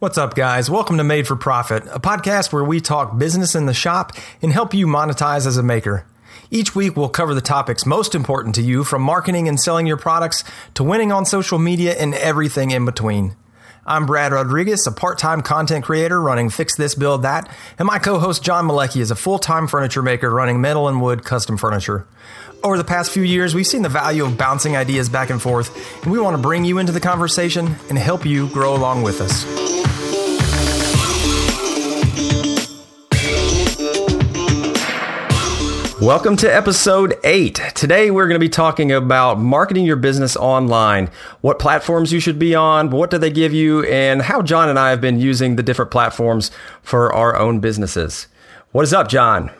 What's up, guys? Welcome to Made for Profit, a podcast where we talk business in the shop and help you monetize as a maker. Each week, we'll cover the topics most important to you from marketing and selling your products to winning on social media and everything in between. I'm Brad Rodriguez, a part time content creator running Fix This, Build That, and my co host John Malecki is a full time furniture maker running metal and wood custom furniture. Over the past few years, we've seen the value of bouncing ideas back and forth, and we want to bring you into the conversation and help you grow along with us. Welcome to episode eight. Today we're going to be talking about marketing your business online, what platforms you should be on, what do they give you, and how John and I have been using the different platforms for our own businesses. What is up, John?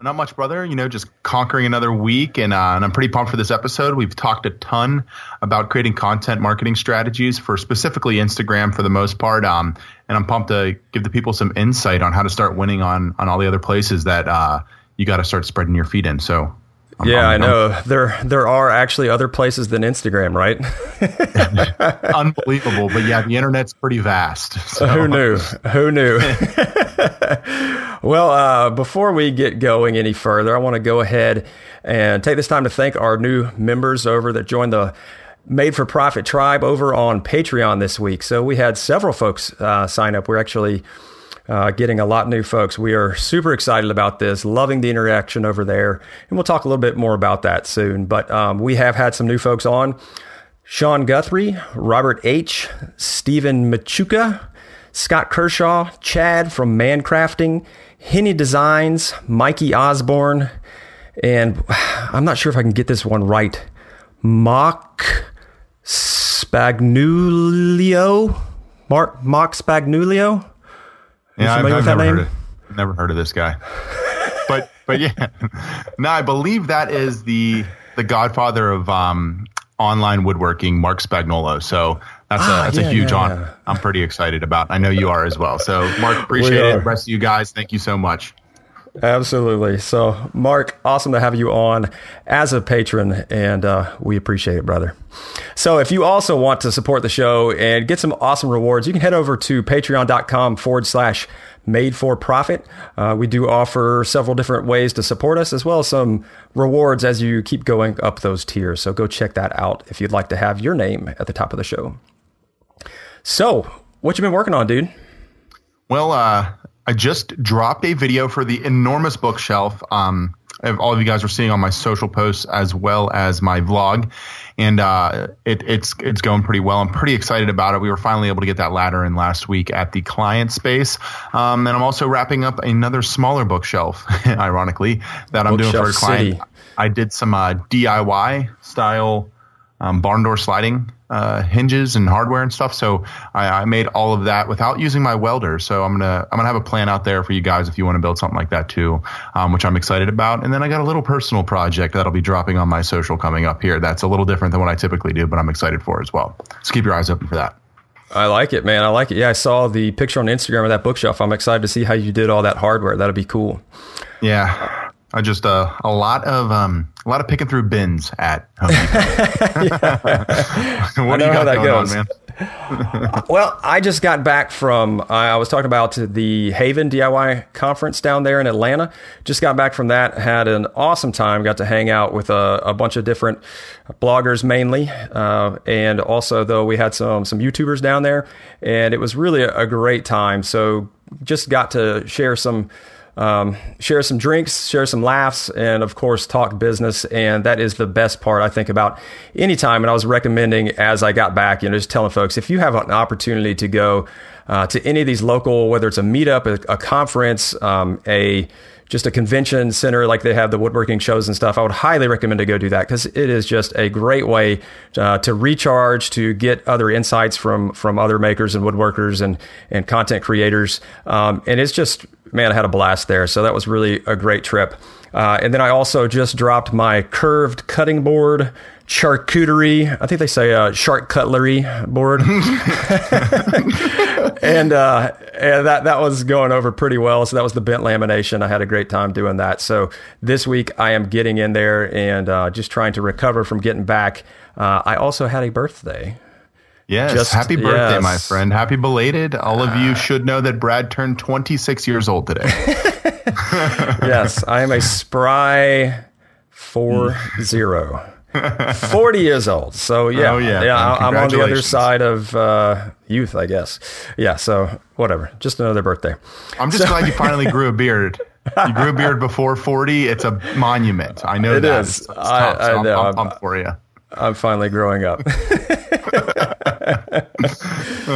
Not much, brother. You know, just conquering another week, and, uh, and I'm pretty pumped for this episode. We've talked a ton about creating content marketing strategies for specifically Instagram for the most part, um, and I'm pumped to give the people some insight on how to start winning on on all the other places that uh, you got to start spreading your feet in. So. I'm, yeah, I'm, i know. I'm, there there are actually other places than Instagram, right? Unbelievable, but yeah, the internet's pretty vast. So. Who knew? Who knew? well, uh, before we get going any further, I want to go ahead and take this time to thank our new members over that joined the Made for Profit Tribe over on Patreon this week. So we had several folks uh, sign up. We're actually uh, getting a lot new folks. We are super excited about this, loving the interaction over there, and we'll talk a little bit more about that soon. But um, we have had some new folks on. Sean Guthrie, Robert H., Stephen Machuca, Scott Kershaw, Chad from Mancrafting, Henny Designs, Mikey Osborne, and I'm not sure if I can get this one right. Mock Spagnulio? Mark Mock Spagnulio? Yeah, I've, I've never, heard of, never heard of this guy. but but yeah, now I believe that is the the godfather of um, online woodworking, Mark Spagnuolo. So that's ah, a that's yeah, a huge yeah, on. Yeah. I'm pretty excited about. I know you are as well. So Mark, appreciate it. The rest of you guys, thank you so much. Absolutely. So, Mark, awesome to have you on as a patron, and uh, we appreciate it, brother. So, if you also want to support the show and get some awesome rewards, you can head over to patreon.com forward slash made for profit. Uh, we do offer several different ways to support us, as well as some rewards as you keep going up those tiers. So, go check that out if you'd like to have your name at the top of the show. So, what you been working on, dude? Well, uh, I just dropped a video for the enormous bookshelf. Um, all of you guys are seeing on my social posts as well as my vlog, and uh, it, it's it's going pretty well. I'm pretty excited about it. We were finally able to get that ladder in last week at the client space, um, and I'm also wrapping up another smaller bookshelf, ironically, that I'm bookshelf doing for a client. City. I did some uh, DIY style um, barn door sliding uh, hinges and hardware and stuff. So I, I, made all of that without using my welder. So I'm gonna I'm gonna have a plan out there for you guys if you want to build something like that too, um, which I'm excited about. And then I got a little personal project that'll be dropping on my social coming up here. That's a little different than what I typically do, but I'm excited for as well. So keep your eyes open for that. I like it, man. I like it. Yeah, I saw the picture on Instagram of that bookshelf. I'm excited to see how you did all that hardware. That'll be cool. Yeah. I just uh, a lot of um, a lot of picking through bins at Home what do you got going goes. on, man? well, I just got back from I was talking about the Haven DIY conference down there in Atlanta. Just got back from that. Had an awesome time. Got to hang out with a, a bunch of different bloggers mainly, uh, and also though we had some some YouTubers down there, and it was really a, a great time. So just got to share some um, share some drinks, share some laughs, and of course, talk business. And that is the best part, I think, about any time. And I was recommending as I got back, you know, just telling folks if you have an opportunity to go uh, to any of these local, whether it's a meetup, a, a conference, um, a just a convention center like they have the woodworking shows and stuff, I would highly recommend to go do that because it is just a great way uh, to recharge, to get other insights from from other makers and woodworkers and and content creators. Um, and it's just man, I had a blast there. So that was really a great trip. Uh, and then I also just dropped my curved cutting board charcuterie. I think they say uh, shark cutlery board, and uh, and that that was going over pretty well. So that was the bent lamination. I had a great time doing that. So this week I am getting in there and uh, just trying to recover from getting back. Uh, I also had a birthday. Yes, Just, happy birthday, yes. my friend. Happy belated. All of you should know that Brad turned 26 years old today. yes, I am a spry 4 0. 40 years old. So yeah, oh, yeah, yeah I'm on the other side of uh, youth, I guess. Yeah, so whatever. Just another birthday. I'm just so, glad you finally grew a beard. You grew a beard before 40. It's a monument. I know it that. Is. It's, it's I, tough, so I know. I'm, I'm, I'm for you. I'm finally growing up.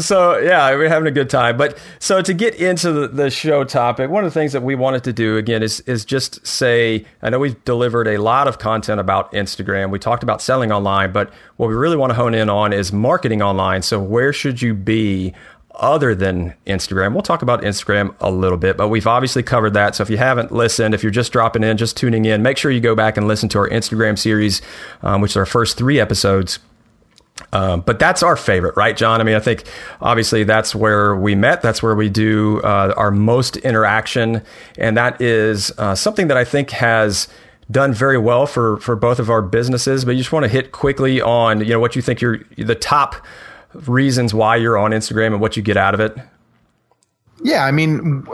so yeah, we're having a good time. But so to get into the, the, show topic, one of the things that we wanted to do again is is just say, I know we've delivered a lot of content about Instagram. We talked about selling online, but what we really want to hone in on is marketing online. So where should you be other than Instagram. We'll talk about Instagram a little bit, but we've obviously covered that. So if you haven't listened, if you're just dropping in, just tuning in, make sure you go back and listen to our Instagram series, um, which are our first three episodes. Um, but that's our favorite, right, John? I mean, I think obviously that's where we met. That's where we do uh, our most interaction, and that is uh, something that I think has done very well for for both of our businesses. But you just want to hit quickly on you know what you think you're the top reasons why you're on Instagram and what you get out of it? Yeah, I mean,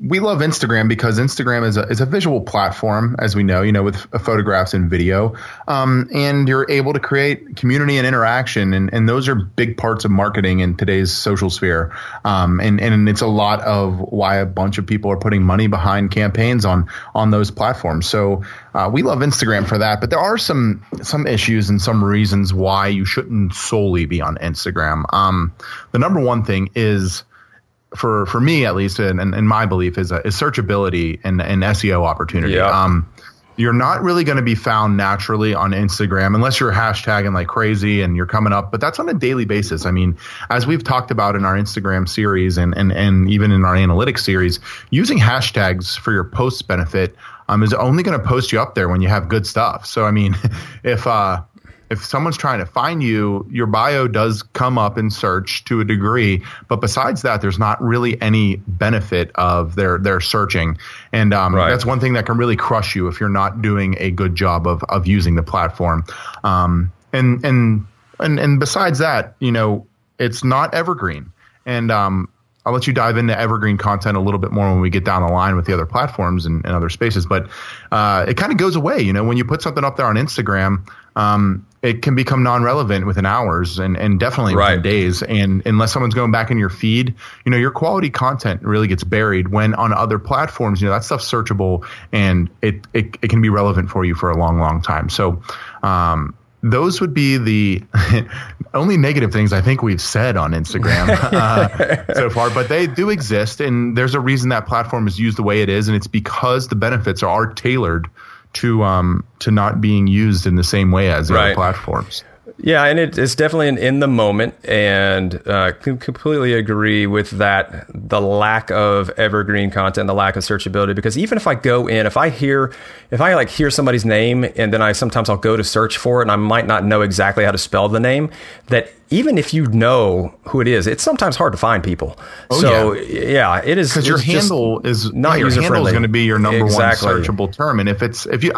we love Instagram because Instagram is a, is a visual platform, as we know, you know, with photographs and video. Um, and you're able to create community and interaction. And, and those are big parts of marketing in today's social sphere. Um, and, and it's a lot of why a bunch of people are putting money behind campaigns on, on those platforms. So uh, we love Instagram for that. But there are some, some issues and some reasons why you shouldn't solely be on Instagram. Um, the number one thing is, for for me at least, and, and, my belief is, uh, is searchability and, and SEO opportunity. Yeah. Um, you're not really going to be found naturally on Instagram unless you're hashtagging like crazy and you're coming up, but that's on a daily basis. I mean, as we've talked about in our Instagram series and, and, and even in our analytics series, using hashtags for your posts benefit um, is only going to post you up there when you have good stuff. So, I mean, if, uh, if someone's trying to find you, your bio does come up in search to a degree, but besides that, there's not really any benefit of their their searching, and um, right. that's one thing that can really crush you if you're not doing a good job of of using the platform. Um, and and and and besides that, you know, it's not evergreen, and um, I'll let you dive into evergreen content a little bit more when we get down the line with the other platforms and, and other spaces. But uh, it kind of goes away, you know, when you put something up there on Instagram, um, it can become non-relevant within hours and, and definitely right. within days. And unless someone's going back in your feed, you know, your quality content really gets buried when on other platforms, you know, that stuff's searchable and it, it, it can be relevant for you for a long, long time. So, um, those would be the only negative things I think we've said on Instagram uh, so far, but they do exist. And there's a reason that platform is used the way it is. And it's because the benefits are tailored to um to not being used in the same way as right. other platforms. Yeah, and it, it's definitely an in the moment, and uh, completely agree with that. The lack of evergreen content, the lack of searchability. Because even if I go in, if I hear, if I like hear somebody's name, and then I sometimes I'll go to search for it, and I might not know exactly how to spell the name. That even if you know who it is, it's sometimes hard to find people. Oh, so yeah. yeah it is because your handle is not your handle is going to be your number exactly. one searchable term. And if it's if you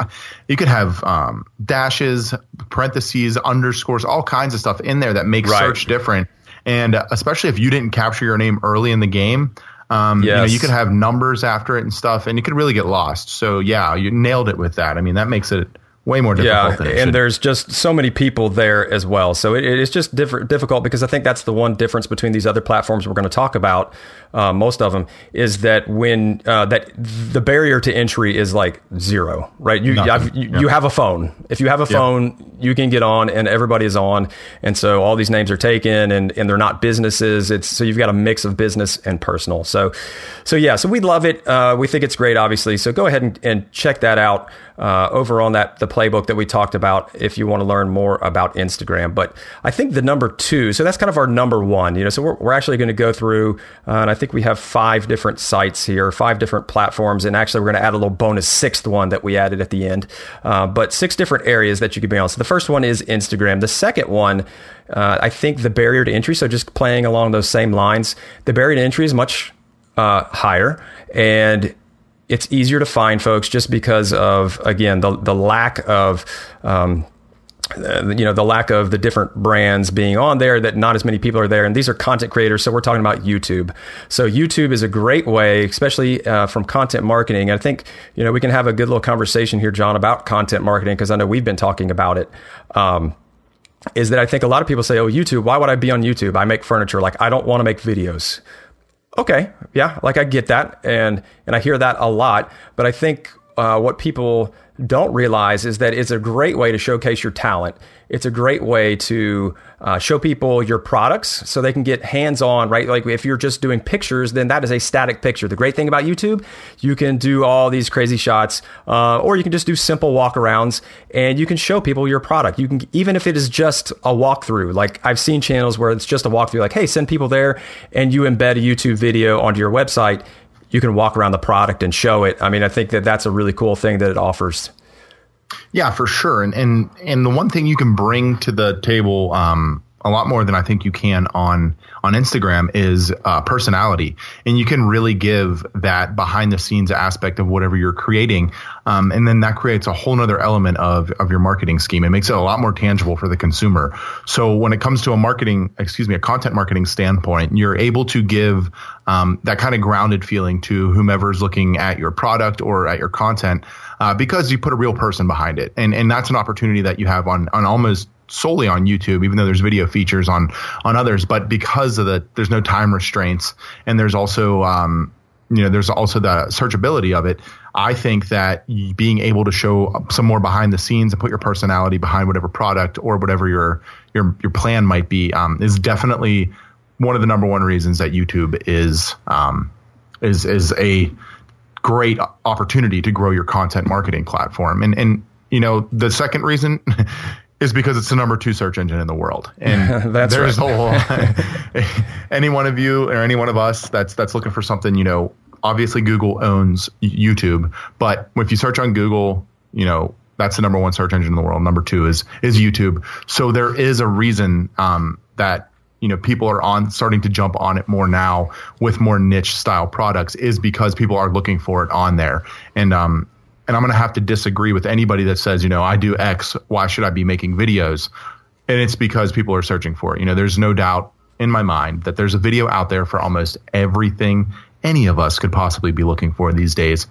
you could have um, dashes, parentheses, underscores, all kinds of stuff in there that makes right. search different. And uh, especially if you didn't capture your name early in the game, um, yes. you know, you could have numbers after it and stuff, and you could really get lost. So yeah, you nailed it with that. I mean, that makes it way more difficult. Yeah, and there's just so many people there as well. So it, it's just diff- difficult because I think that's the one difference between these other platforms we're going to talk about. Uh, most of them is that when uh, that the barrier to entry is like zero, right? You have, you, you, have a phone. If you have a phone, yep. you can get on, and everybody is on, and so all these names are taken, and and they're not businesses. It's so you've got a mix of business and personal. So, so yeah, so we love it. Uh, we think it's great, obviously. So go ahead and, and check that out uh, over on that the playbook that we talked about if you want to learn more about Instagram. But I think the number two, so that's kind of our number one. You know, so we're, we're actually going to go through, uh, and I think we have five different sites here, five different platforms, and actually we're going to add a little bonus sixth one that we added at the end. Uh, but six different areas that you can be on. So the first one is Instagram. The second one. Uh, I think the barrier to entry, so just playing along those same lines, the barrier to entry is much uh, higher. And it's easier to find folks just because of again the the lack of um, uh, you know the lack of the different brands being on there that not as many people are there. And these are content creators so we're talking about youtube. So youtube is a great way especially uh, from content marketing. I think you know we can have a good little conversation here john about content marketing because i know we've been talking about it. Um, is that i think a lot of people say oh youtube why would i be on youtube? I make furniture. Like i don't want to make videos. Okay yeah like i get that and and i hear that a lot. But i think uh, what people don't realize is that it's a great way to showcase your talent. It's a great way to uh, show people your products so they can get hands on, right? Like if you're just doing pictures, then that is a static picture. The great thing about YouTube, you can do all these crazy shots, uh, or you can just do simple walkarounds and you can show people your product. You can, even if it is just a walkthrough, like I've seen channels where it's just a walkthrough, like, hey, send people there and you embed a YouTube video onto your website you can walk around the product and show it. I mean, I think that that's a really cool thing that it offers. Yeah, for sure. And and and the one thing you can bring to the table um, a lot more than I think you can on on Instagram is uh, personality, and you can really give that behind the scenes aspect of whatever you're creating, um, and then that creates a whole other element of of your marketing scheme. It makes it a lot more tangible for the consumer. So when it comes to a marketing, excuse me, a content marketing standpoint, you're able to give um, that kind of grounded feeling to whomever's looking at your product or at your content. Uh, because you put a real person behind it, and and that's an opportunity that you have on on almost solely on YouTube, even though there's video features on on others. But because of the there's no time restraints, and there's also um, you know there's also the searchability of it. I think that being able to show some more behind the scenes and put your personality behind whatever product or whatever your your your plan might be um, is definitely one of the number one reasons that YouTube is um, is is a great opportunity to grow your content marketing platform. And and you know the second reason is because it's the number two search engine in the world. And that's there's right. a whole any one of you or any one of us that's that's looking for something, you know, obviously Google owns YouTube, but if you search on Google, you know, that's the number one search engine in the world. Number two is is YouTube. So there is a reason um, that you know people are on starting to jump on it more now with more niche style products is because people are looking for it on there and um and I'm going to have to disagree with anybody that says, you know, I do X, why should I be making videos? And it's because people are searching for it. You know, there's no doubt in my mind that there's a video out there for almost everything any of us could possibly be looking for these days.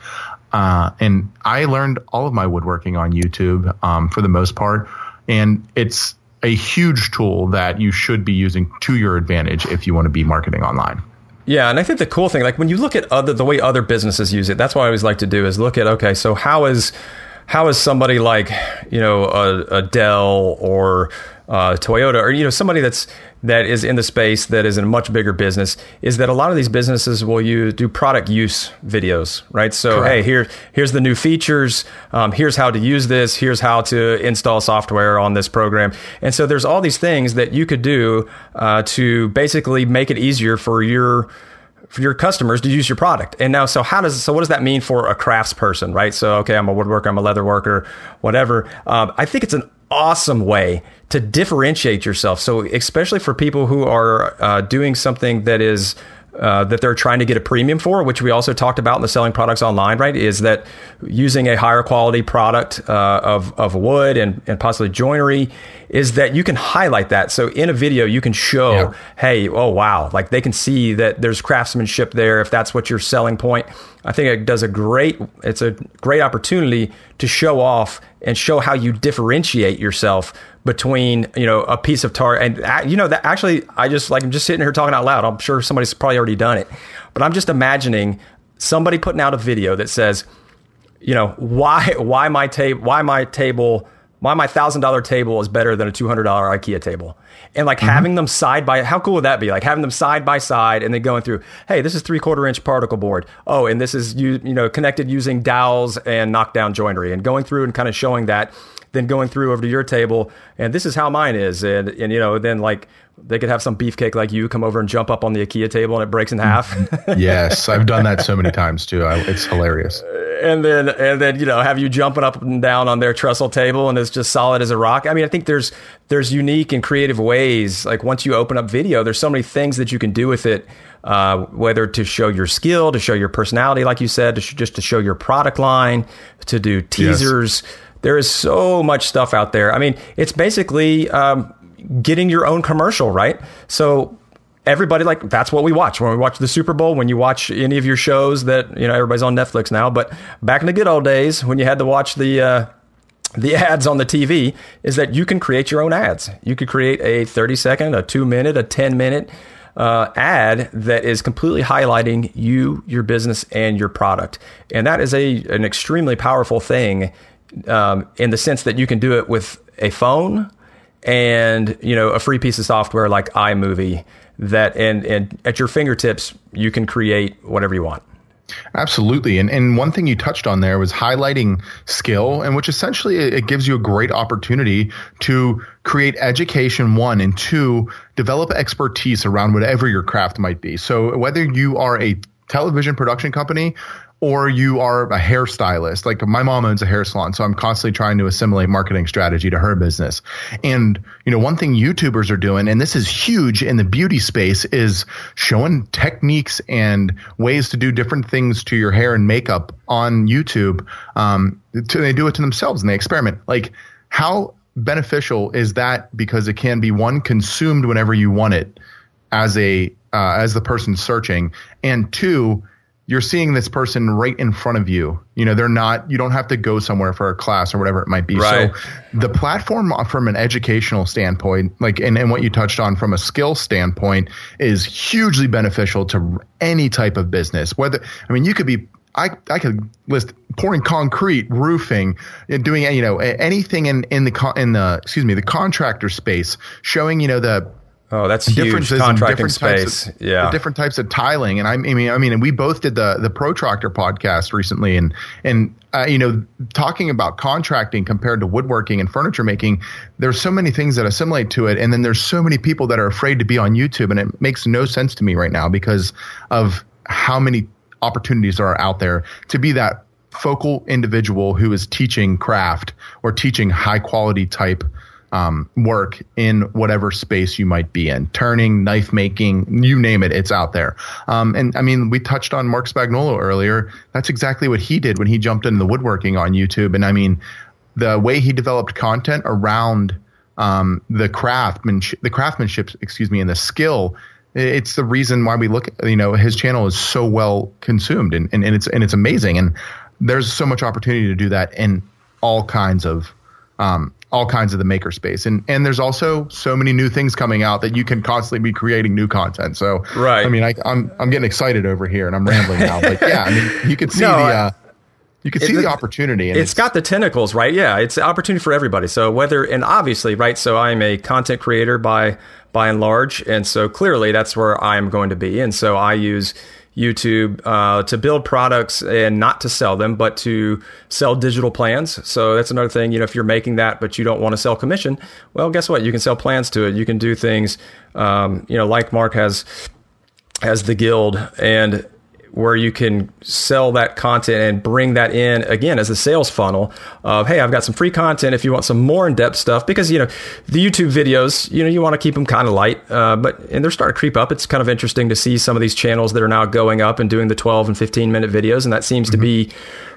Uh, and I learned all of my woodworking on YouTube um, for the most part. And it's a huge tool that you should be using to your advantage if you want to be marketing online. Yeah, and I think the cool thing, like when you look at other the way other businesses use it, that's what I always like to do is look at okay, so how is how is somebody like you know a, a Dell or uh, Toyota or you know somebody that's that is in the space that is in a much bigger business is that a lot of these businesses will use do product use videos, right? So Correct. hey, here here's the new features. Um, here's how to use this. Here's how to install software on this program. And so there's all these things that you could do uh, to basically make it easier for your for your customers to use your product. And now, so how does so what does that mean for a crafts person, right? So okay, I'm a woodworker, I'm a leather worker, whatever. Um, I think it's an awesome way to differentiate yourself. So, especially for people who are uh, doing something that is uh, that they're trying to get a premium for, which we also talked about in the selling products online, right? Is that using a higher quality product uh, of, of wood and, and possibly joinery is that you can highlight that. So in a video, you can show, yeah. hey, oh, wow, like they can see that there's craftsmanship there if that's what your selling point. I think it does a great, it's a great opportunity to show off and show how you differentiate yourself between you know a piece of tar and you know that actually I just like I'm just sitting here talking out loud. I'm sure somebody's probably already done it, but I'm just imagining somebody putting out a video that says, you know, why why my table why my table why my thousand dollar table is better than a two hundred dollar IKEA table, and like mm-hmm. having them side by how cool would that be? Like having them side by side and then going through, hey, this is three quarter inch particle board. Oh, and this is you you know connected using dowels and knockdown joinery, and going through and kind of showing that then going through over to your table and this is how mine is and and you know then like they could have some beefcake like you come over and jump up on the IKEA table and it breaks in half. yes, I've done that so many times too. I, it's hilarious. And then and then you know have you jumping up and down on their trestle table and it's just solid as a rock. I mean, I think there's there's unique and creative ways. Like once you open up video, there's so many things that you can do with it. Uh, whether to show your skill, to show your personality, like you said, to sh- just to show your product line, to do teasers. Yes There is so much stuff out there. I mean, it's basically um, getting your own commercial, right? So everybody like that's what we watch when we watch the Super Bowl. When you watch any of your shows that you know everybody's on Netflix now, but back in the good old days when you had to watch the uh, the ads on the TV, is that you can create your own ads. You could create a thirty second, a two minute, a ten minute. Uh, ad that is completely highlighting you, your business, and your product, and that is a an extremely powerful thing um, in the sense that you can do it with a phone and you know a free piece of software like iMovie that and and at your fingertips you can create whatever you want. Absolutely. And and one thing you touched on there was highlighting skill and which essentially it gives you a great opportunity to create education one and two develop expertise around whatever your craft might be. So whether you are a television production company or you are a hairstylist. Like my mom owns a hair salon, so I'm constantly trying to assimilate marketing strategy to her business. And you know, one thing YouTubers are doing, and this is huge in the beauty space, is showing techniques and ways to do different things to your hair and makeup on YouTube. Um, to, they do it to themselves and they experiment. Like how beneficial is that? Because it can be one consumed whenever you want it as a uh, as the person searching, and two you're seeing this person right in front of you. You know, they're not, you don't have to go somewhere for a class or whatever it might be. Right. So the platform from an educational standpoint, like, and, and what you touched on from a skill standpoint is hugely beneficial to any type of business. Whether, I mean, you could be I, I could list pouring concrete, roofing, doing you know anything in in the in the excuse me the contractor space, showing you know the Oh, that's huge. Contracting space. Of, yeah. different types of tiling. And I, I mean, I mean, and we both did the, the Protractor podcast recently and, and, uh, you know, talking about contracting compared to woodworking and furniture making, there's so many things that assimilate to it. And then there's so many people that are afraid to be on YouTube. And it makes no sense to me right now because of how many opportunities are out there to be that focal individual who is teaching craft or teaching high quality type um, work in whatever space you might be in. Turning, knife making, you name it, it's out there. Um, and I mean, we touched on Mark Spagnuolo earlier. That's exactly what he did when he jumped into the woodworking on YouTube. And I mean, the way he developed content around um, the craftsmanship, the craftsmanship, excuse me, and the skill. It's the reason why we look, you know, his channel is so well consumed and, and, and it's and it's amazing. And there's so much opportunity to do that in all kinds of um, all kinds of the makerspace. And and there's also so many new things coming out that you can constantly be creating new content. So right. I mean, I, am I'm, I'm getting excited over here, and I'm rambling now. But yeah, I mean, you can see no, the. Uh, you can see it, the opportunity. It's got the tentacles, right? Yeah, it's an opportunity for everybody. So whether and obviously, right? So I'm a content creator by by and large, and so clearly that's where I'm going to be. And so I use YouTube uh, to build products and not to sell them, but to sell digital plans. So that's another thing. You know, if you're making that, but you don't want to sell commission, well, guess what? You can sell plans to it. You can do things, um, you know, like Mark has has the guild and where you can sell that content and bring that in again as a sales funnel of hey i've got some free content if you want some more in-depth stuff. Because you know the youtube videos you know you want to keep them kind of light uh, but and they're starting to creep up. It's kind of interesting to see some of these channels that are now going up and doing the 12 and 15 minute videos and that seems mm-hmm. to be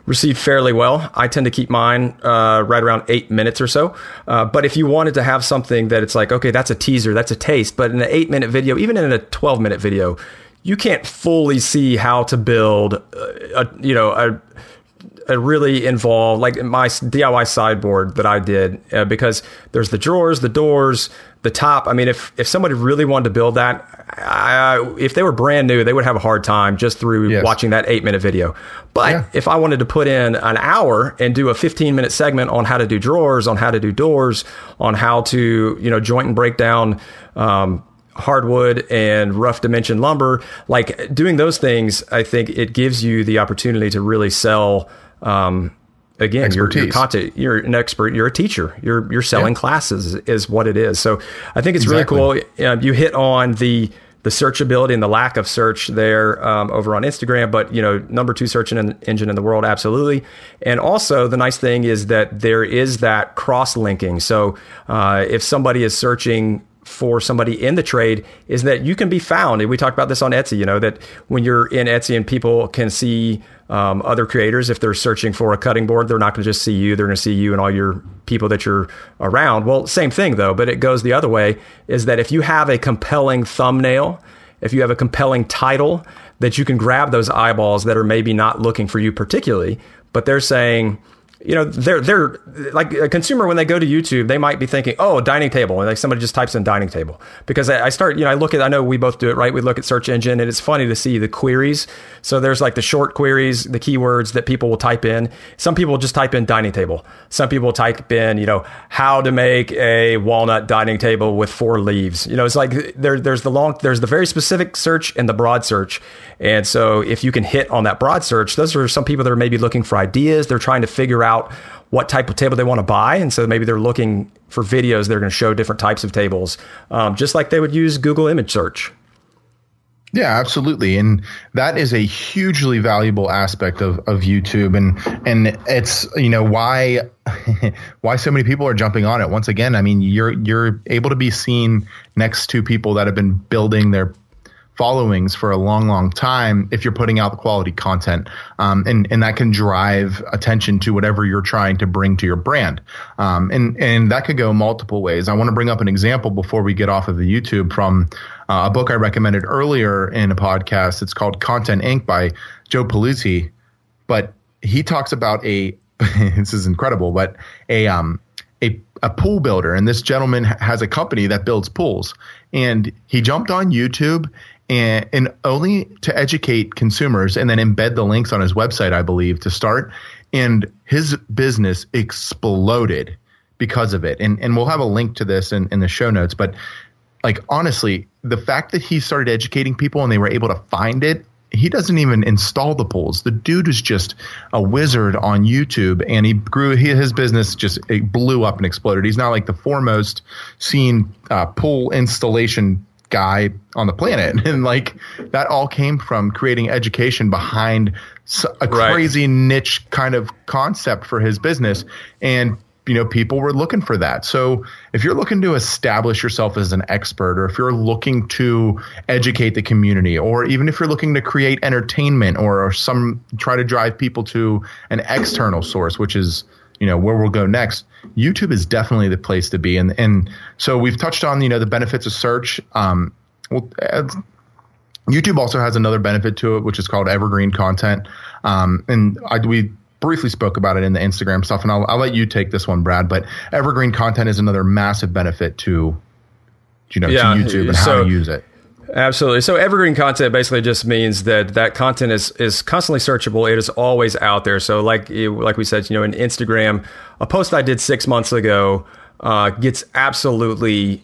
received fairly well. I tend to keep mine uh, right around eight minutes or so. Uh, but if you wanted to have something that it's like okay that's a teaser that's a taste but in an eight minute video even in a 12 minute video you can't fully see how to build a, a you know a a really involved like my DIY sideboard that I did uh, because there's the drawers, the doors, the top. I mean, if if somebody really wanted to build that, I, if they were brand new, they would have a hard time just through yes. watching that eight minute video. But yeah. if I wanted to put in an hour and do a 15 minute segment on how to do drawers, on how to do doors, on how to you know joint and break down. Um, hardwood and rough dimension lumber, like doing those things, I think it gives you the opportunity to really sell. Um, again, your, your, content. You're an expert. You're a teacher. You're you're selling yeah. classes is what it is. So I think it's exactly. really cool. Uh, you hit on the the searchability and the lack of search there um, over on Instagram, but you know, number two search engine in the world, absolutely. And also, the nice thing is that there is that cross linking. So uh, if somebody is searching for somebody in the trade is that you can be found. And we talked about this on Etsy, you know, that when you're in Etsy and people can see um, other creators, if they're searching for a cutting board, they're not going to just see you, they're going to see you and all your people that you're around. Well, same thing though, but it goes the other way is that if you have a compelling thumbnail, if you have a compelling title, that you can grab those eyeballs that are maybe not looking for you particularly, but they're saying, you know, they're they're like a consumer when they go to YouTube, they might be thinking, oh, dining table, and like somebody just types in dining table because I, I start, you know, I look at, I know we both do it, right? We look at search engine, and it's funny to see the queries. So there's like the short queries, the keywords that people will type in. Some people just type in dining table. Some people type in, you know, how to make a walnut dining table with four leaves. You know, it's like there, there's the long, there's the very specific search and the broad search. And so if you can hit on that broad search, those are some people that are maybe looking for ideas. They're trying to figure out out what type of table they want to buy. And so maybe they're looking for videos that are going to show different types of tables, um, just like they would use Google image search. Yeah, absolutely, and that is a hugely valuable aspect of, of YouTube, and and it's you know why why so many people are jumping on it. Once again, I mean you're you're able to be seen next to people that have been building their followings for a long, long time if you're putting out the quality content. Um, and, and that can drive attention to whatever you're trying to bring to your brand. Um, and, and that could go multiple ways. I want to bring up an example before we get off of the YouTube from uh, a book I recommended earlier in a podcast. It's called Content Inc. by Joe Pulizzi. But he talks about a, this is incredible, but a, um, a, a pool builder. And this gentleman has a company that builds pools. And he jumped on YouTube and, and only to educate consumers and then embed the links on his website, I believe, to start. And his business exploded because of it. And, and we'll have a link to this in, in the show notes. But like, honestly, the fact that he started educating people and they were able to find it he doesn't even install the pools. The dude is just a wizard on YouTube, and he grew he, his business just blew up and exploded. He's now like the foremost seen uh, pool installation guy on the planet. And like that all came from creating education behind a crazy right. niche kind of concept for his business. And you know people were looking for that. So if you're looking to establish yourself as an expert or if you're looking to educate the community or even if you're looking to create entertainment or, or some try to drive people to an external source which is you know where we'll go next youtube is definitely the place to be. And and so we've touched on you know the benefits of search. Um well youtube also has another benefit to it which is called evergreen content. Um and I, we briefly spoke about it in the instagram stuff and I'll, I'll let you take this one brad but evergreen content is another massive benefit to you know yeah, to youtube and so, how to use it Absolutely. So evergreen content basically just means that that content is is constantly searchable. It is always out there. So like like we said, you know, in Instagram, a post I did six months ago uh, gets absolutely,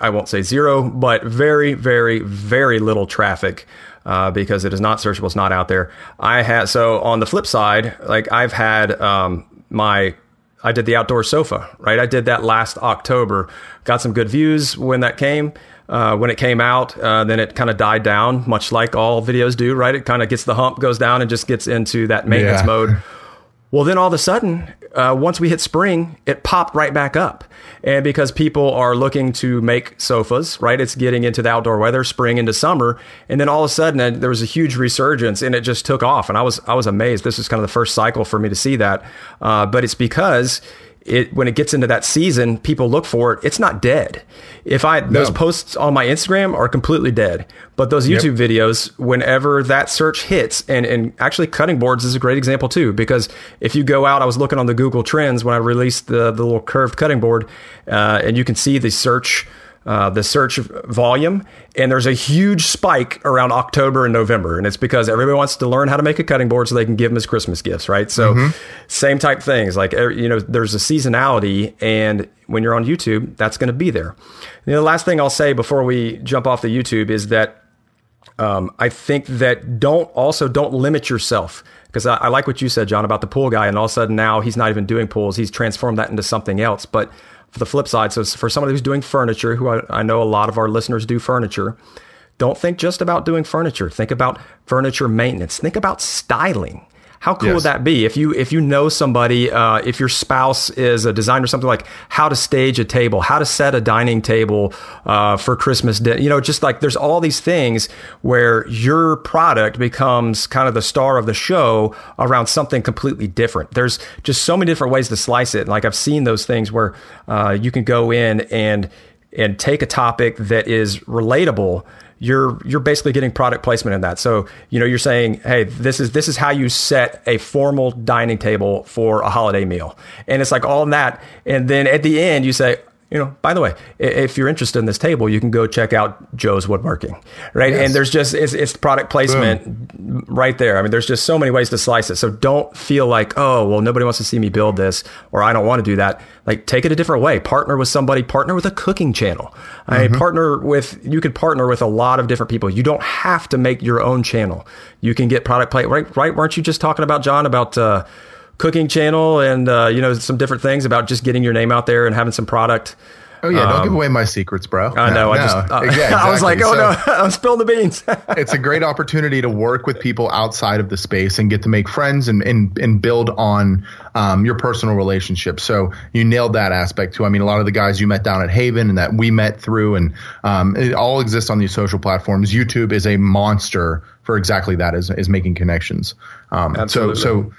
I won't say zero, but very, very, very little traffic. Uh, because it is not searchable, it's not out there. I had so on the flip side, like I've had um, my I did the outdoor sofa, right? I did that last October. Got some good views when that came uh, when it came out. Uh, then it kind of died down, much like all videos do, right? It kind of gets the hump, goes down, and just gets into that maintenance yeah. mode. Well, then all of a sudden, uh, once we hit spring, it popped right back up. And because people are looking to make sofas, right? It's getting into the outdoor weather, spring into summer, and then all of a sudden uh, there was a huge resurgence, and it just took off. And I was I was amazed. This is kind of the first cycle for me to see that. Uh, but it's because it when it gets into that season, people look for it. It's not dead. If I no. those posts on my Instagram are completely dead, but those YouTube yep. videos, whenever that search hits, and and actually cutting boards is a great example too, because if you go out, I was looking on the Google Trends when I released the the little curved cutting board, uh, and you can see the search uh, the search volume, and there's a huge spike around October and November, and it's because everybody wants to learn how to make a cutting board so they can give them as Christmas gifts, right? So, mm-hmm. same type things. Like you know, there's a seasonality, and when you're on YouTube, that's going to be there. And the last thing I'll say before we jump off the YouTube is that um, I think that don't also don't limit yourself because I, I like what you said, John, about the pool guy, and all of a sudden now he's not even doing pools; he's transformed that into something else, but the flip side, so for somebody who's doing furniture, who I, I know a lot of our listeners do furniture, don't think just about doing furniture. Think about furniture maintenance. Think about styling. How cool yes. would that be if you if you know somebody, uh, if your spouse is a designer, something like how to stage a table, how to set a dining table uh, for Christmas dinner. You know, just like there's all these things where your product becomes kind of the star of the show around something completely different. There's just so many different ways to slice it. Like I've seen those things where uh, you can go in and and take a topic that is relatable you're you're basically getting product placement in that. So you know you're saying, hey, this is this is how you set a formal dining table for a holiday meal, and it's like all in that, and then at the end you say, you know, by the way, if you're interested in this table, you can go check out Joe's Woodworking, right? Yes. And there's just it's, it's product placement Boom. right there. I mean, there's just so many ways to slice it. So don't feel like, oh, well, nobody wants to see me build this, or I don't want to do that. Like, take it a different way. Partner with somebody. Partner with a cooking channel. Mm-hmm. I mean, partner with you could partner with a lot of different people. You don't have to make your own channel. You can get product play right. Right? Weren't you just talking about John about? Uh, cooking channel and uh, you know some different things about just getting your name out there and having some product. Oh yeah, don't give um, away my secrets, bro. I know. No, I just uh, yeah, exactly. I was like, oh so, no, I'm spilling the beans. it's a great opportunity to work with people outside of the space and get to make friends and and, and build on um, your personal relationship. So you nailed that aspect too. I mean, a lot of the guys you met down at Haven and that we met through, and um, it all exists on these social platforms. YouTube is a monster for exactly that is is making connections. Um, Absolutely. So so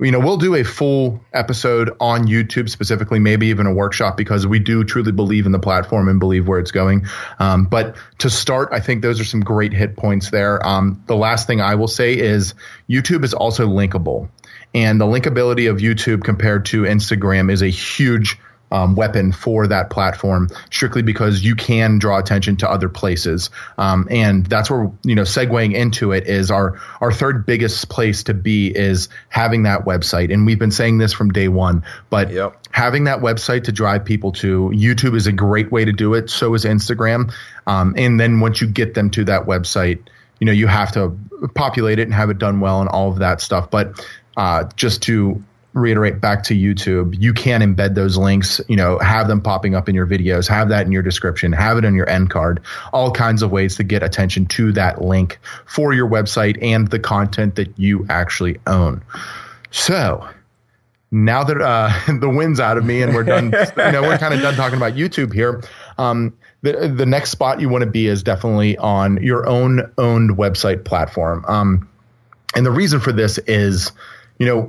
you know, we'll do a full episode on YouTube specifically, maybe even a workshop because we do truly believe in the platform and believe where it's going. Um, but to start, I think those are some great hit points there. Um, the last thing I will say is YouTube is also linkable. And the linkability of YouTube compared to Instagram is a huge um, weapon for that platform, strictly because you can draw attention to other places. Um, and that's where you know segueing into it is our our third biggest place to be is having that website. And we've been saying this from day one, but yep. having that website to drive people to YouTube is a great way to do it. So is Instagram. Um, and then once you get them to that website, you know you have to populate it and have it done well and all of that stuff. But uh, just to reiterate back to YouTube, you can embed those links, you know, have them popping up in your videos, have that in your description, have it on your end card, all kinds of ways to get attention to that link for your website and the content that you actually own. So, now that uh, the wind's out of me and we're done, you know, we're kind of done talking about YouTube here. Um, the the next spot you want to be is definitely on your own owned website platform. Um, and the reason for this is, you know,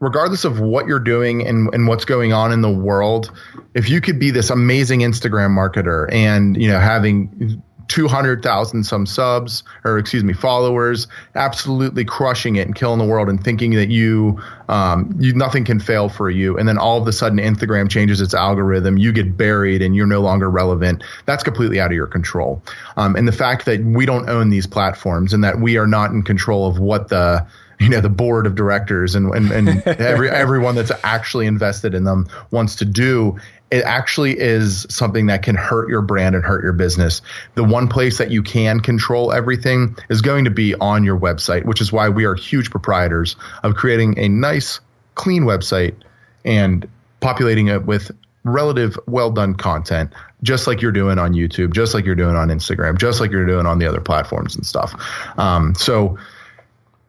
regardless of what you're doing and, and what's going on in the world, if you could be this amazing Instagram marketer and, you know, having 200,000 some subs or excuse me, followers, absolutely crushing it and killing the world and thinking that you, um, you, nothing can fail for you. And then all of a sudden Instagram changes its algorithm. You get buried and you're no longer relevant. That's completely out of your control. Um, and the fact that we don't own these platforms and that we are not in control of what the, you know the board of directors and and, and every everyone that's actually invested in them wants to do it actually is something that can hurt your brand and hurt your business. The one place that you can control everything is going to be on your website, which is why we are huge proprietors of creating a nice, clean website and populating it with relative well done content, just like you're doing on YouTube, just like you're doing on Instagram, just like you're doing on the other platforms and stuff. Um, so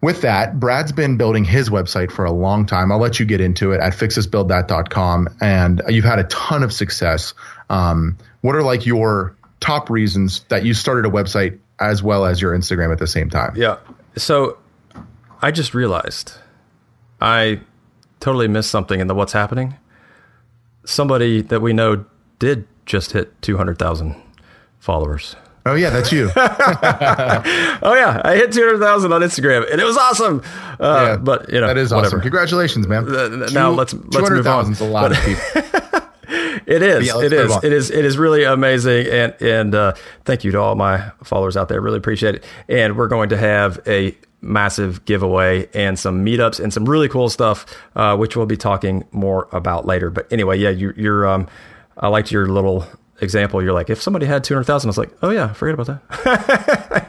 with that, Brad's been building his website for a long time. I'll let you get into it at fixthisbuildthat.com. And you've had a ton of success. Um, what are like your top reasons that you started a website as well as your Instagram at the same time? Yeah. So I just realized I totally missed something in the what's happening. Somebody that we know did just hit 200,000 followers. Oh yeah, that's you. oh yeah, I hit two hundred thousand on Instagram, and it was awesome. Uh, yeah, but you know, that is whatever. awesome. Congratulations, man. Uh, now let's let's move on. Is a lot of people. it is. Yeah, it is. It is. It is really amazing, and and uh, thank you to all my followers out there. Really appreciate it. And we're going to have a massive giveaway and some meetups and some really cool stuff, uh, which we'll be talking more about later. But anyway, yeah, you, you're. Um, I liked your little example, you're like, if somebody had 200,000, I was like, oh yeah, forget about that.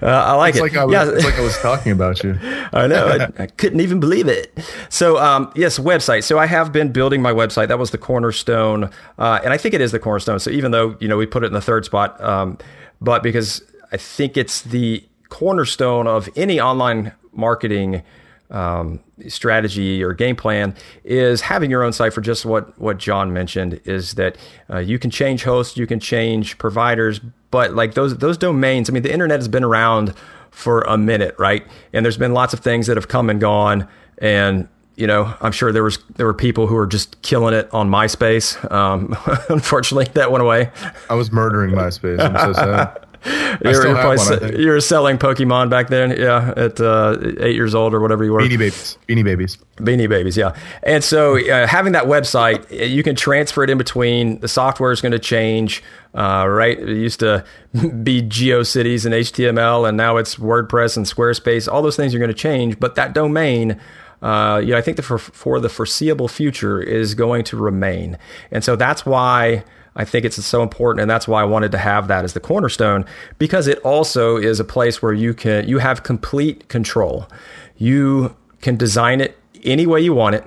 but, uh, I like it's it. Like I was, yeah. It's like I was talking about you. I know. I, I, couldn't even believe it. So, um, yes, website. So I have been building my website. That was the cornerstone. Uh, and I think it is the cornerstone. So even though, you know, we put it in the third spot, um, but because I think it's the cornerstone of any online marketing um, strategy or game plan is having your own site for just what what John mentioned is that uh, you can change hosts, you can change providers, but like those those domains. I mean, the internet has been around for a minute, right? And there's been lots of things that have come and gone, and you know, I'm sure there was there were people who were just killing it on MySpace. Um, unfortunately, that went away. I was murdering MySpace. I'm so sad. you were, one, you were selling Pokemon back then, yeah, at uh, eight years old or whatever you were. Beanie Babies, Beanie Babies, Beanie Babies, yeah. And so uh, having that website, you can transfer it in between. The software is going to change, uh, right? It used to be GeoCities and HTML, and now it's WordPress and Squarespace. All those things are going to change, but that domain. Uh, you know, I think that for, for the foreseeable future is going to remain, and so that's why I think it's so important, and that's why I wanted to have that as the cornerstone because it also is a place where you can you have complete control. You can design it any way you want it.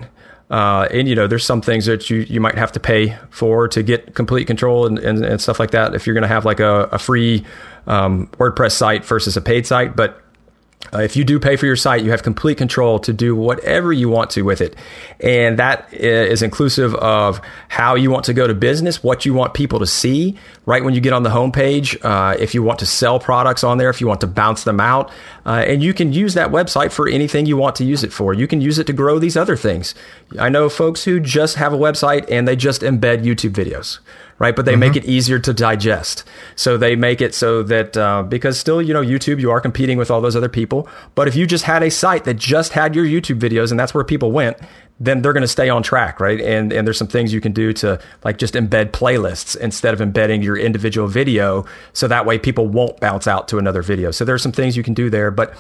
Uh, and you know, there's some things that you, you might have to pay for to get complete control and, and, and stuff like that. If you're going to have like a, a free um, WordPress site versus a paid site, but uh, if you do pay for your site, you have complete control to do whatever you want to with it. And that is inclusive of how you want to go to business, what you want people to see right when you get on the homepage, uh, if you want to sell products on there, if you want to bounce them out. Uh, and you can use that website for anything you want to use it for. You can use it to grow these other things. I know folks who just have a website and they just embed YouTube videos right? But they mm-hmm. make it easier to digest. So they make it so that uh, because still, you know, YouTube, you are competing with all those other people. But if you just had a site that just had your YouTube videos and that's where people went, then they're going to stay on track, right? And and there's some things you can do to like just embed playlists instead of embedding your individual video, so that way people won't bounce out to another video. So there's some things you can do there, but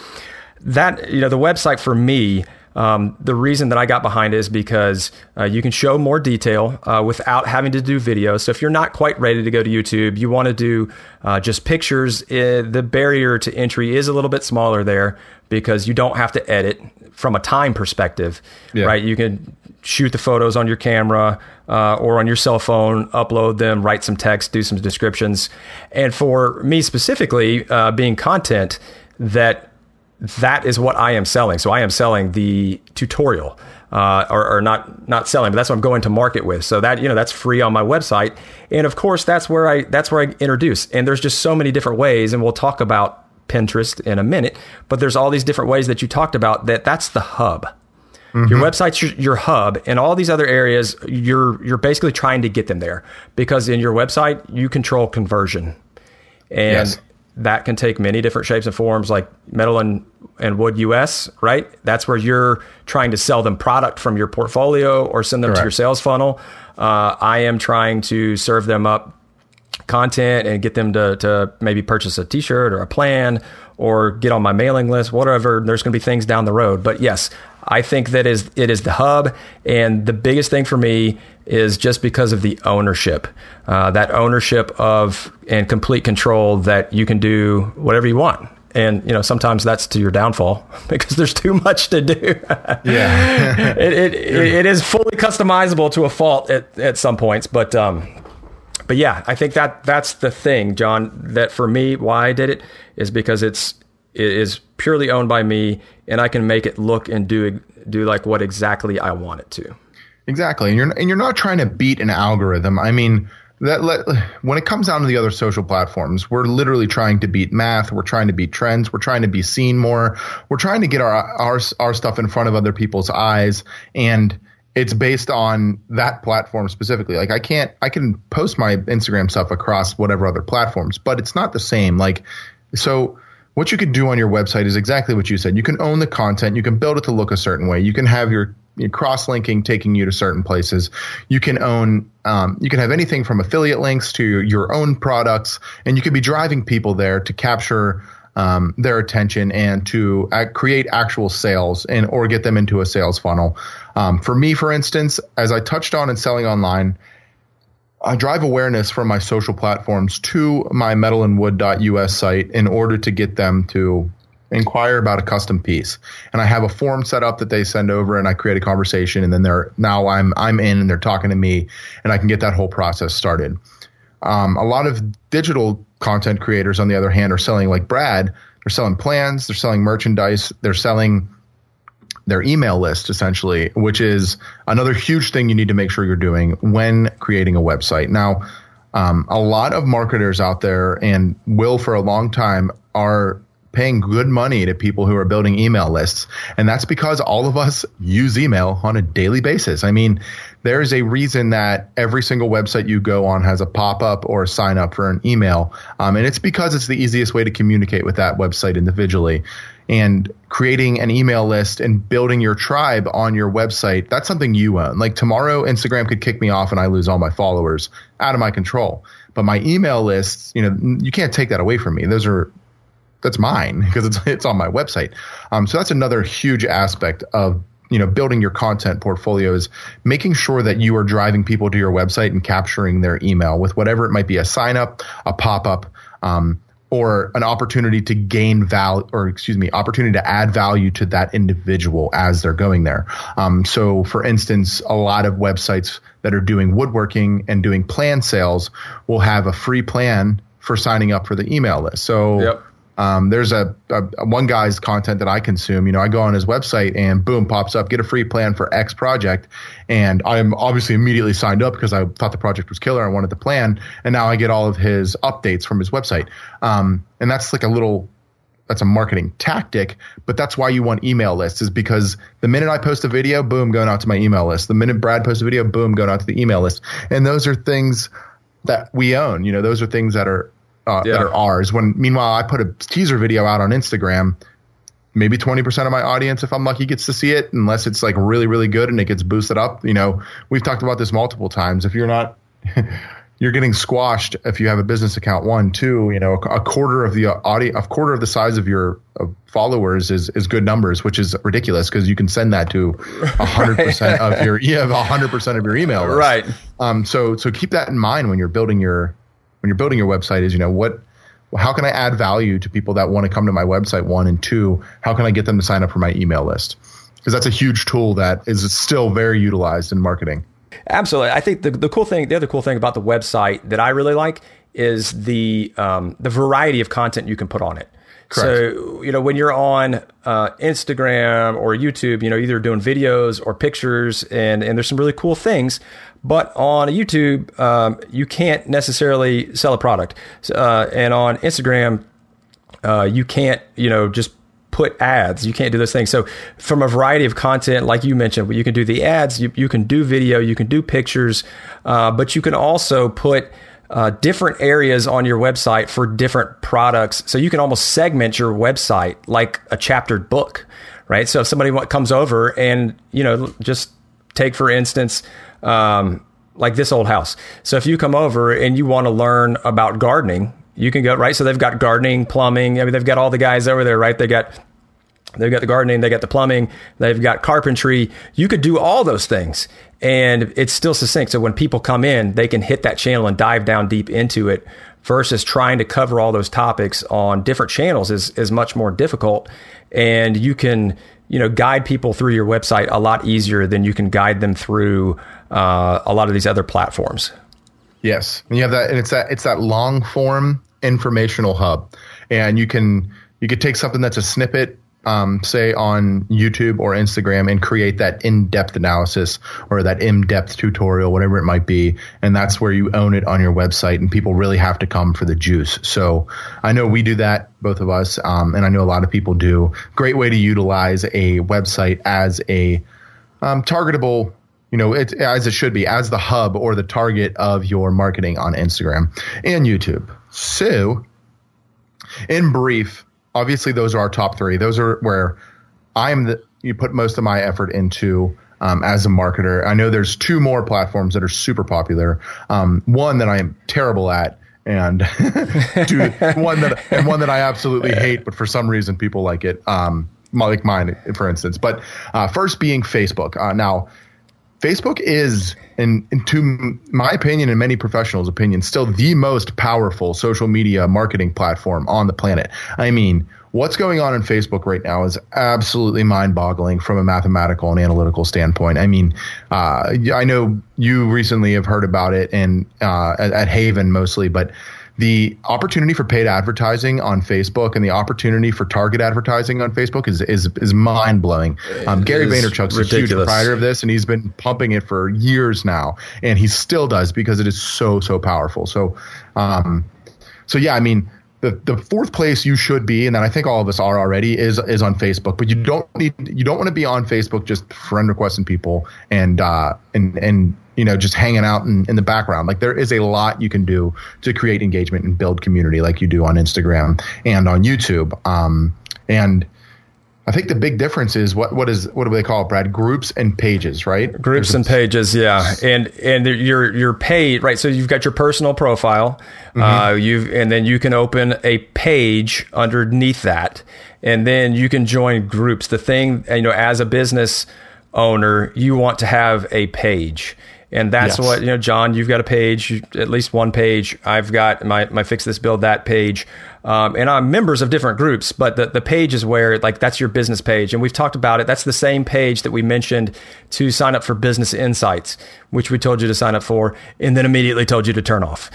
that you know the website for me um, the reason that I got behind is because uh, you can show more detail uh, without having to do video. So if you're not quite ready to go to YouTube, you want to do uh, just pictures. Uh, the barrier to entry is a little bit smaller there because you don't have to edit from a time perspective, yeah. right? You can shoot the photos on your camera uh, or on your cell phone, upload them, write some text, do some descriptions. And for me specifically, uh, being content that that is what I am selling. So I am selling the tutorial, uh, or, or, not not selling, but that's what I'm going to market with. So that you know that's free on my website, and of course that's where I that's where I introduce. And there's just so many different ways, and we'll talk about Pinterest in a minute. But there's all these different ways that you talked about. That that's the hub. Mm-hmm. Your website's your, your, hub, and all these other areas, you're you're basically trying to get them there because in your website you control conversion, and yes that can take many different shapes and forms like metal and, and wood us right? That's where you're trying to sell them product from your portfolio or send them Correct. to your sales funnel. Uh, i am trying to serve them up content and get them to, to maybe purchase a t-shirt or a plan or get on my mailing list whatever. There's going to be things down the road. But yes i think that is it is the hub. And the biggest thing for me is just because of the ownership, uh, that ownership of and complete control that you can do whatever you want. And you know sometimes that's to your downfall because there's too much to do. yeah, it, it, it, it is fully customizable to a fault at, at some points, but um, but yeah, I think that that's the thing, John. That for me, why I did it is because it's it is purely owned by me, and I can make it look and do do like what exactly I want it to. Exactly, and you're and you're not trying to beat an algorithm. I mean, that let, when it comes down to the other social platforms, we're literally trying to beat math. We're trying to beat trends. We're trying to be seen more. We're trying to get our our our stuff in front of other people's eyes, and it's based on that platform specifically. Like I can't, I can post my Instagram stuff across whatever other platforms, but it's not the same. Like so what you can do on your website is exactly what you said. You can own the content. You can build it to look a certain way. You can have your cross linking taking you to certain places. You can own, um, you can have anything from affiliate links to your own products, and you can be driving people there to capture um, their attention and to create actual sales and or get them into a sales funnel. Um, for me, for instance, as I touched on in selling online, I drive awareness from my social platforms to my metalandwood.us site in order to get them to inquire about a custom piece. And I have a form set up that they send over and I create a conversation and then they're now I'm I'm in and they're talking to me and I can get that whole process started. Um, a lot of digital content creators, on the other hand, are selling like Brad, they're selling plans, they're selling merchandise, they're selling their email list essentially, which is another huge thing you need to make sure you're doing when creating a website. Now, um, a lot of marketers out there and will for a long time are paying good money to people who are building email lists. And that's because all of us use email on a daily basis. I mean, there is a reason that every single website you go on has a pop up or a sign up for an email. Um, and it's because it's the easiest way to communicate with that website individually and creating an email list and building your tribe on your website, that's something you own. Like tomorrow, Instagram could kick me off and I lose all my followers out of my control. But my email lists, you know, you can't take that away from me. Those are that's mine because it's it's on my website. Um, so that's another huge aspect of you know building your content portfolio is making sure that you are driving people to your website and capturing their email with whatever it might be a sign up, a pop up. Um, or an opportunity to gain value, or excuse me, opportunity to add value to that individual as they're going there. Um, so, for instance, a lot of websites that are doing woodworking and doing plan sales will have a free plan for signing up for the email list. So, yep. Um, there's a, a, one guy's content that I consume. You know, I go on his website and boom, pops up, get a free plan for X project, and I'm obviously immediately signed up because I thought the project was killer. I wanted the plan, and now I get all of his updates from his website. Um, and that's like a little that's a marketing tactic, but that's why you want email lists is because the minute I post a video, boom, going out to my email list. The minute Brad posts a video, boom, going out to the email list. And those are things that we own. You know, those are things that are uh, yeah. that are ours. When meanwhile, I put a teaser video out on Instagram. Maybe 20% of my audience, if I'm lucky, gets to see it, unless it's like really, really good and it gets boosted up. You know, we've talked about this multiple times. If you're not, you're getting squashed if you have a business account. One, two, you know, a quarter of the audience, a quarter of the size of your of followers is is good numbers, which is ridiculous because you can send that to hundred percent of your yeah, hundred percent of your email list. Right. Um. So so keep that in mind when you're building your when you're building your website is you know what how can I add value to people that want to come to my website one and two how can I get them to sign up for my email list because that's a huge tool that is still very utilized in marketing. Absolutely, I think the the cool thing the other cool thing about the website that I really like is the um, the variety of content you can put on it. Correct. So, you know, when you're on uh, Instagram or YouTube, you know, either doing videos or pictures, and, and there's some really cool things. But on YouTube, um, you can't necessarily sell a product. Uh, and on Instagram, uh, you can't, you know, just put ads. You can't do those things. So, from a variety of content, like you mentioned, you can do the ads, you, you can do video, you can do pictures, uh, but you can also put uh, different areas on your website for different products. So you can almost segment your website like a chaptered book, right? So if somebody comes over and, you know, just take for instance, um, like this old house. So if you come over and you want to learn about gardening, you can go, right? So they've got gardening, plumbing. I mean, they've got all the guys over there, right? They got They've got the gardening, they got the plumbing, they've got carpentry. You could do all those things and it's still succinct. So when people come in, they can hit that channel and dive down deep into it versus trying to cover all those topics on different channels is, is much more difficult. And you can, you know, guide people through your website a lot easier than you can guide them through uh, a lot of these other platforms. Yes. And you have that, and it's that, it's that long form informational hub. And you can, you could take something that's a snippet um, say on YouTube or Instagram and create that in-depth analysis or that in-depth tutorial, whatever it might be, and that's where you own it on your website, and people really have to come for the juice. So I know we do that, both of us, um, and I know a lot of people do. Great way to utilize a website as a um, targetable. You know, it, as it should be, as the hub or the target of your marketing on Instagram and YouTube. So, in brief, obviously those are our top three. Those are where I'm the you put most of my effort into um, as a marketer. I know there's two more platforms that are super popular. Um, one that I am terrible at, and one that and one that I absolutely hate, but for some reason people like it. Um, like mine, for instance. But uh, first being Facebook. Uh, now, Facebook is, in, to my opinion and many professionals' opinions, still the most powerful social media marketing platform on the planet. I mean, what's going on in Facebook right now is absolutely mind-boggling from a mathematical and analytical standpoint. I mean, uh, I know you recently have heard about it and uh, at, at Haven mostly, but the opportunity for paid advertising on Facebook and the opportunity for target advertising on Facebook is is is mind blowing. Um, Gary Vaynerchuk's ridiculous. a huge proprietor of this, and he's been pumping it for years now, and he still does because it is so so powerful. So, um, so yeah, I mean. The, the fourth place you should be, and then I think all of us are already, is is on Facebook. But you don't need you don't want to be on Facebook just friend requesting people and uh, and and you know, just hanging out in, in the background. Like there is a lot you can do to create engagement and build community like you do on Instagram and on YouTube. Um, and I think the big difference is what what is what do they call it, Brad? Groups and pages, right? Groups There's and pages, yeah. And and your your page, right? So you've got your personal profile, mm-hmm. uh, you've and then you can open a page underneath that, and then you can join groups. The thing, you know, as a business owner, you want to have a page and that's yes. what you know john you've got a page at least one page i've got my, my fix this build that page um, and i'm members of different groups but the, the page is where like that's your business page and we've talked about it that's the same page that we mentioned to sign up for business insights which we told you to sign up for and then immediately told you to turn off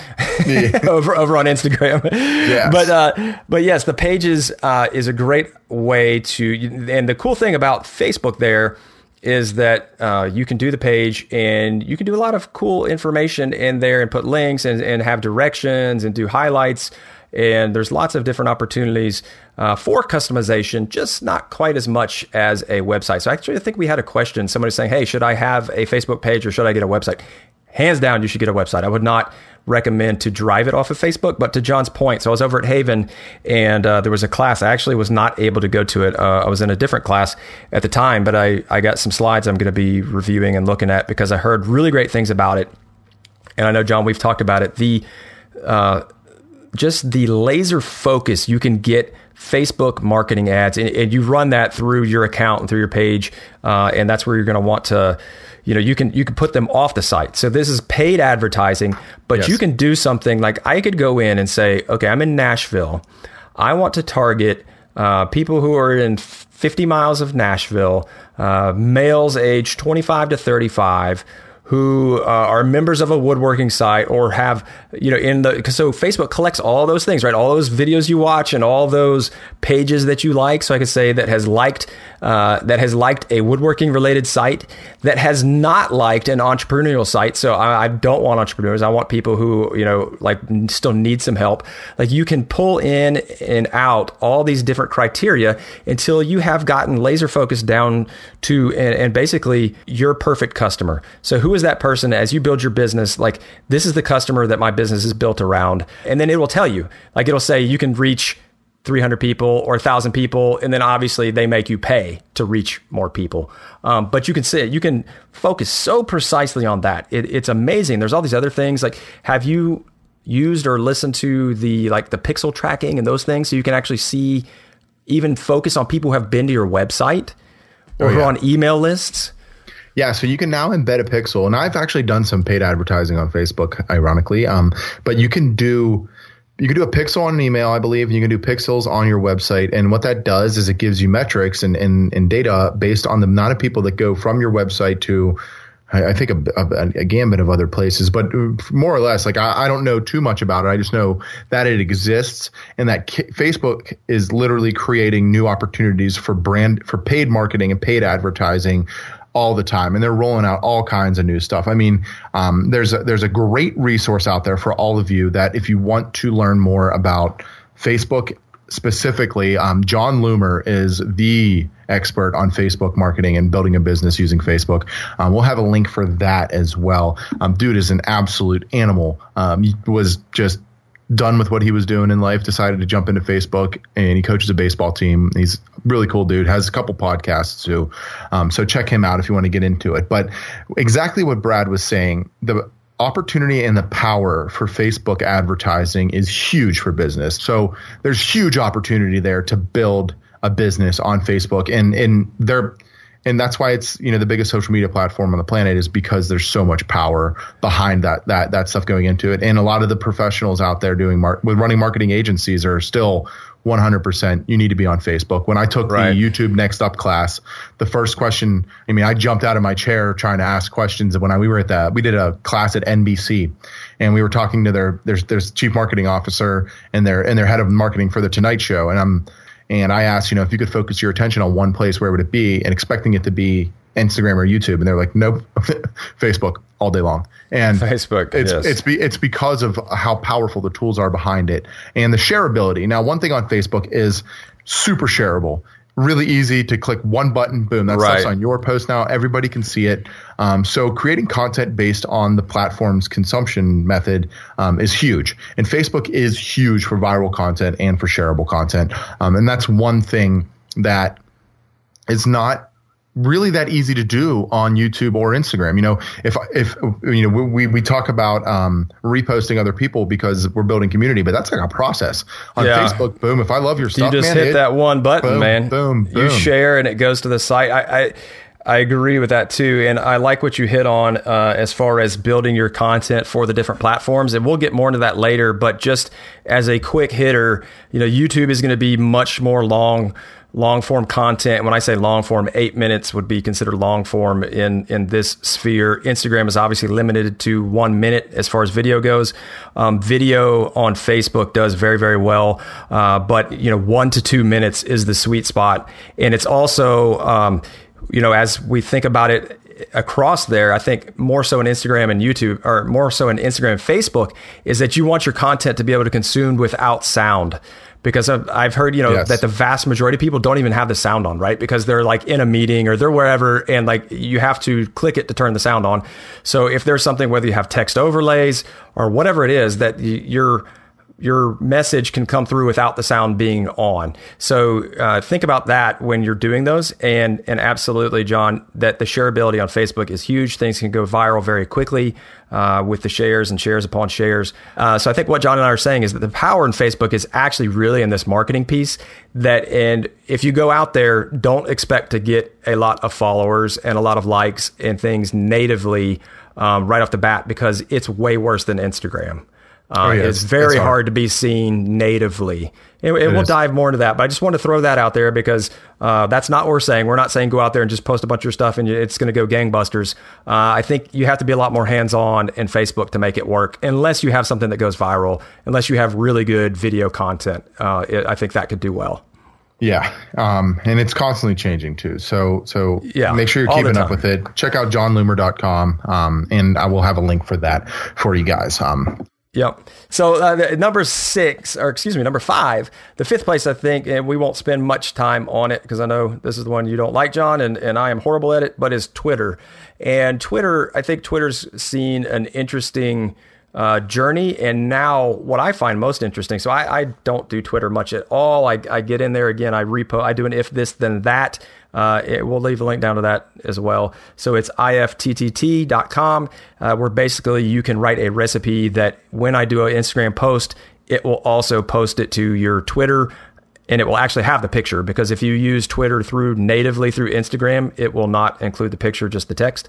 yeah. over, over on instagram yes. but uh, but yes the pages uh, is a great way to and the cool thing about facebook there is that uh, you can do the page and you can do a lot of cool information in there and put links and, and have directions and do highlights. And there's lots of different opportunities uh, for customization, just not quite as much as a website. So actually, I think we had a question. Somebody saying, "Hey, should I have a Facebook page or should I get a website?" Hands down, you should get a website. I would not recommend to drive it off of Facebook. But to John's point, so I was over at Haven and uh, there was a class. I actually was not able to go to it. Uh, I was in a different class at the time, but I, I got some slides I'm going to be reviewing and looking at because I heard really great things about it. And I know, John, we've talked about it. The uh, just the laser focus you can get Facebook marketing ads, and, and, you run that through your account and through your page, uh, and that's where you're going to want to you know you can you can put them off the site so this is paid advertising but yes. you can do something like i could go in and say okay i'm in nashville i want to target uh, people who are in 50 miles of nashville uh, males age 25 to 35 who uh, are members of a woodworking site or have you know in the so Facebook collects all those things right? All those videos you watch and all those pages that you like. So I could say that has liked uh, that has liked a woodworking related site that has not liked an entrepreneurial site. So I, I, don't want entrepreneurs. I want people who you know like still need some help. Like you can pull in and out all these different criteria until you have gotten laser focused down to and, and basically your perfect customer. So who is that person as you build your business? Like, this is the customer that my business is built around. And then it will tell you, like, it'll say you can reach 300 people or 1,000 people. And then obviously they make you pay to reach more people. Um, but you can say, you can focus so precisely on that. It, it's amazing. There's all these other things. Like, have you used or listened to the, like, the pixel tracking and those things so you can actually see, even focus on people who have been to your website or oh, yeah. who are on email lists? Yeah, so you can now embed a pixel, and I've actually done some paid advertising on Facebook, ironically. Um, but you can do you can do a pixel on an email, I believe. And you can do pixels on your website, and what that does is it gives you metrics and and, and data based on the amount of people that go from your website to I, think a, a, a, gambit of other places, but more or less, like I, I, don't know too much about it. I just know that it exists and that Facebook is literally creating new opportunities for brand for paid marketing and paid advertising all the time, and they're rolling out all kinds of new stuff. I mean, um, there's a, there's a great resource out there for all of you that if you want to learn more about Facebook specifically, um, Jon Loomer is the expert on Facebook marketing and building a business using Facebook. Um, we'll have a link for that as well. Um, dude is an absolute animal. Um, he was just done with what he was doing in life, decided to jump into Facebook, and he coaches a baseball team. He's really cool dude. Has a couple podcasts too, um, so check him out if you want to get into it. But exactly what Brad was saying, the opportunity and the power for Facebook advertising is huge for business. So there's huge opportunity there to build a business on Facebook, and and they're and that's why it's you know the biggest social media platform on the planet is because there's so much power behind that that that stuff going into it and a lot of the professionals out there doing mar- with running marketing agencies are still 100% you need to be on Facebook. When I took right. the YouTube Next Up class, the first question, I mean, I jumped out of my chair trying to ask questions when I, we were at that we did a class at NBC and we were talking to their, there's, there's chief marketing officer and their, and their head of marketing for the Tonight Show. And I'm, and I asked, you know, if you could focus your attention on one place, where would it be? And expecting it to be Instagram or YouTube, and they're like, nope, Facebook all day long. And Facebook, it's yes. it's be, it's because of how powerful the tools are behind it and the shareability. Now, one thing on Facebook is super shareable. Really easy to click one button, boom, that's right. on your post now. Everybody can see it. Um, so creating content based on the platform's consumption method um, is huge, and Facebook is huge for viral content and for shareable content. Um, and that's one thing that is not really that easy to do on YouTube or Instagram. You know, if if you know we we talk about um, reposting other people because we're building community, but that's like a process on yeah. Facebook. Boom! If I love your stuff, you just man, hit it, that one button, boom, man. Boom, boom. You share and it goes to the site. I, I I agree with that too, and I like what you hit on uh, as far as building your content for the different platforms. And we'll get more into that later. But just as a quick hitter, you know, YouTube is going to be much more long long form content. When I say long form, eight minutes would be considered long form in in this sphere. Instagram is obviously limited to one minute as far as video goes. Um, video on Facebook does very very well, uh, but you know one to two minutes is the sweet spot, and it's also um, you know as we think about it across there, I think more so in Instagram and YouTube, or more so in Instagram and Facebook, is that you want your content to be able to consume without sound. Because I've heard you know yes. that the vast majority of people don't even have the sound on right? Because they're like in a meeting or they're wherever and like you have to click it to turn the sound on. So if there's something whether you have text overlays or whatever it is that you're your message can come through without the sound being on. So uh, think about that when you're doing those. And and absolutely, John, that the shareability on Facebook is huge. Things can go viral very quickly uh, with the shares and shares upon shares. Uh, so I think what John and I are saying is that the power in Facebook is actually really in this marketing piece. That and if you go out there, don't expect to get a lot of followers and a lot of likes and things natively um, right off the bat because it's way worse than Instagram. Uh, oh, yeah, it's, it's, very it's hard. hard. to be seen natively. And, and we'll is. dive more into that. But I just want to throw that out there because uh, that's not what we're saying. We're not saying go out there and just post a bunch of stuff and it's going to go gangbusters. Uh, I think you have to be a lot more hands on in Facebook to make it work, unless you have something that goes viral, unless you have really good video content. Uh, it, I think that could do well. Yeah, um, and it's constantly changing too. So so yeah, make sure you're keeping up with it. Check out jonloomer.com, um, and I will have a link for that for you guys. Um, Yep. So uh, number six, or excuse me, number five, the fifth place, I think, and we won't spend much time on it because I know this is the one you don't like, John, and, and I am horrible at it, but is Twitter. And Twitter, I think Twitter's seen an interesting uh, journey. And now, what I find most interesting, so I, I don't do Twitter much at all. I, I, get in there again, I repo, I do an if this, then that. Uh, it, we'll leave a link down to that as well. So it's ifttt.com, uh, where basically you can write a recipe that when I do an Instagram post, it will also post it to your Twitter and it will actually have the picture because if you use Twitter through natively through Instagram, it will not include the picture, just the text.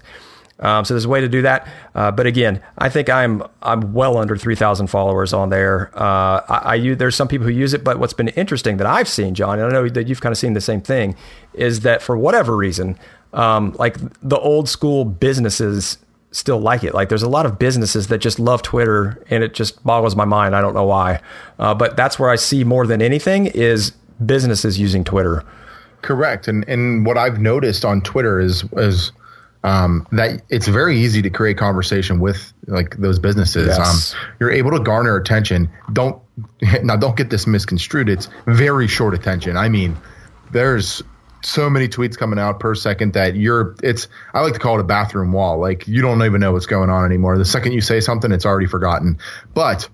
Um, so there's a way to do that. Uh, but again, I think I'm I'm well under 3,000 followers on there. Uh, I, I, there's some people who use it, but what's been interesting that I've seen, John, and I know that you've kind of seen the same thing, is that for whatever reason, um, like the old school businesses still like it. Like there's a lot of businesses that just love Twitter, and it just boggles my mind. I don't know why, uh, but that's where I see more than anything is businesses using Twitter. Correct, and and what I've noticed on Twitter is is um, that it's very easy to create conversation with like those businesses. Yes. Um, you're able to garner attention. Don't now don't get this misconstrued. It's very short attention. I mean, there's so many tweets coming out per second that you're it's I like to call it a bathroom wall. Like you don't even know what's going on anymore. The second you say something, it's already forgotten. But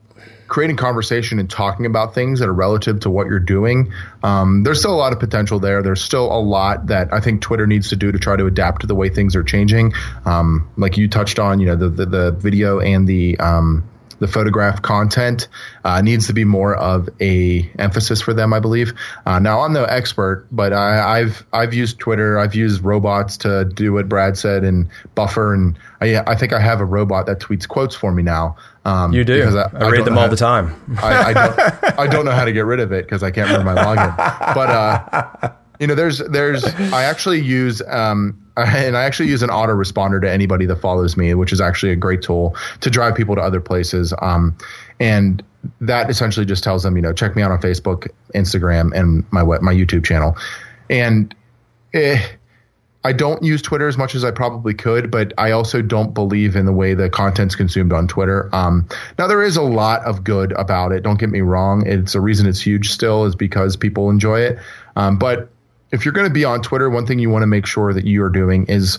creating conversation and talking about things that are relative to what you're doing, um, there's still a lot of potential there. There's still a lot that I think Twitter needs to do to try to adapt to the way things are changing. Um, like you touched on, you know, the, the, the video and the, um, the photograph content uh, needs to be more of a emphasis for them, I believe. Uh, now I'm no expert, but I, have I've used Twitter, I've used robots to do what Brad said and buffer, and I, I think I have a robot that tweets quotes for me now. Um, you do. I, I, I read them all the time. I, I, don't, I don't know how to get rid of it because I can't remember my login. But uh, you know, there's there's I actually use um, and I actually use an autoresponder to anybody that follows me, which is actually a great tool to drive people to other places. Um, and that essentially just tells them, you know, check me out on Facebook, Instagram, and my my YouTube channel. And eh, I don't use Twitter as much as I probably could, but I also don't believe in the way the content's consumed on Twitter. Um, now there is a lot of good about it. Don't get me wrong; it's a reason it's huge still is because people enjoy it. Um, but if you're going to be on Twitter, one thing you want to make sure that you are doing is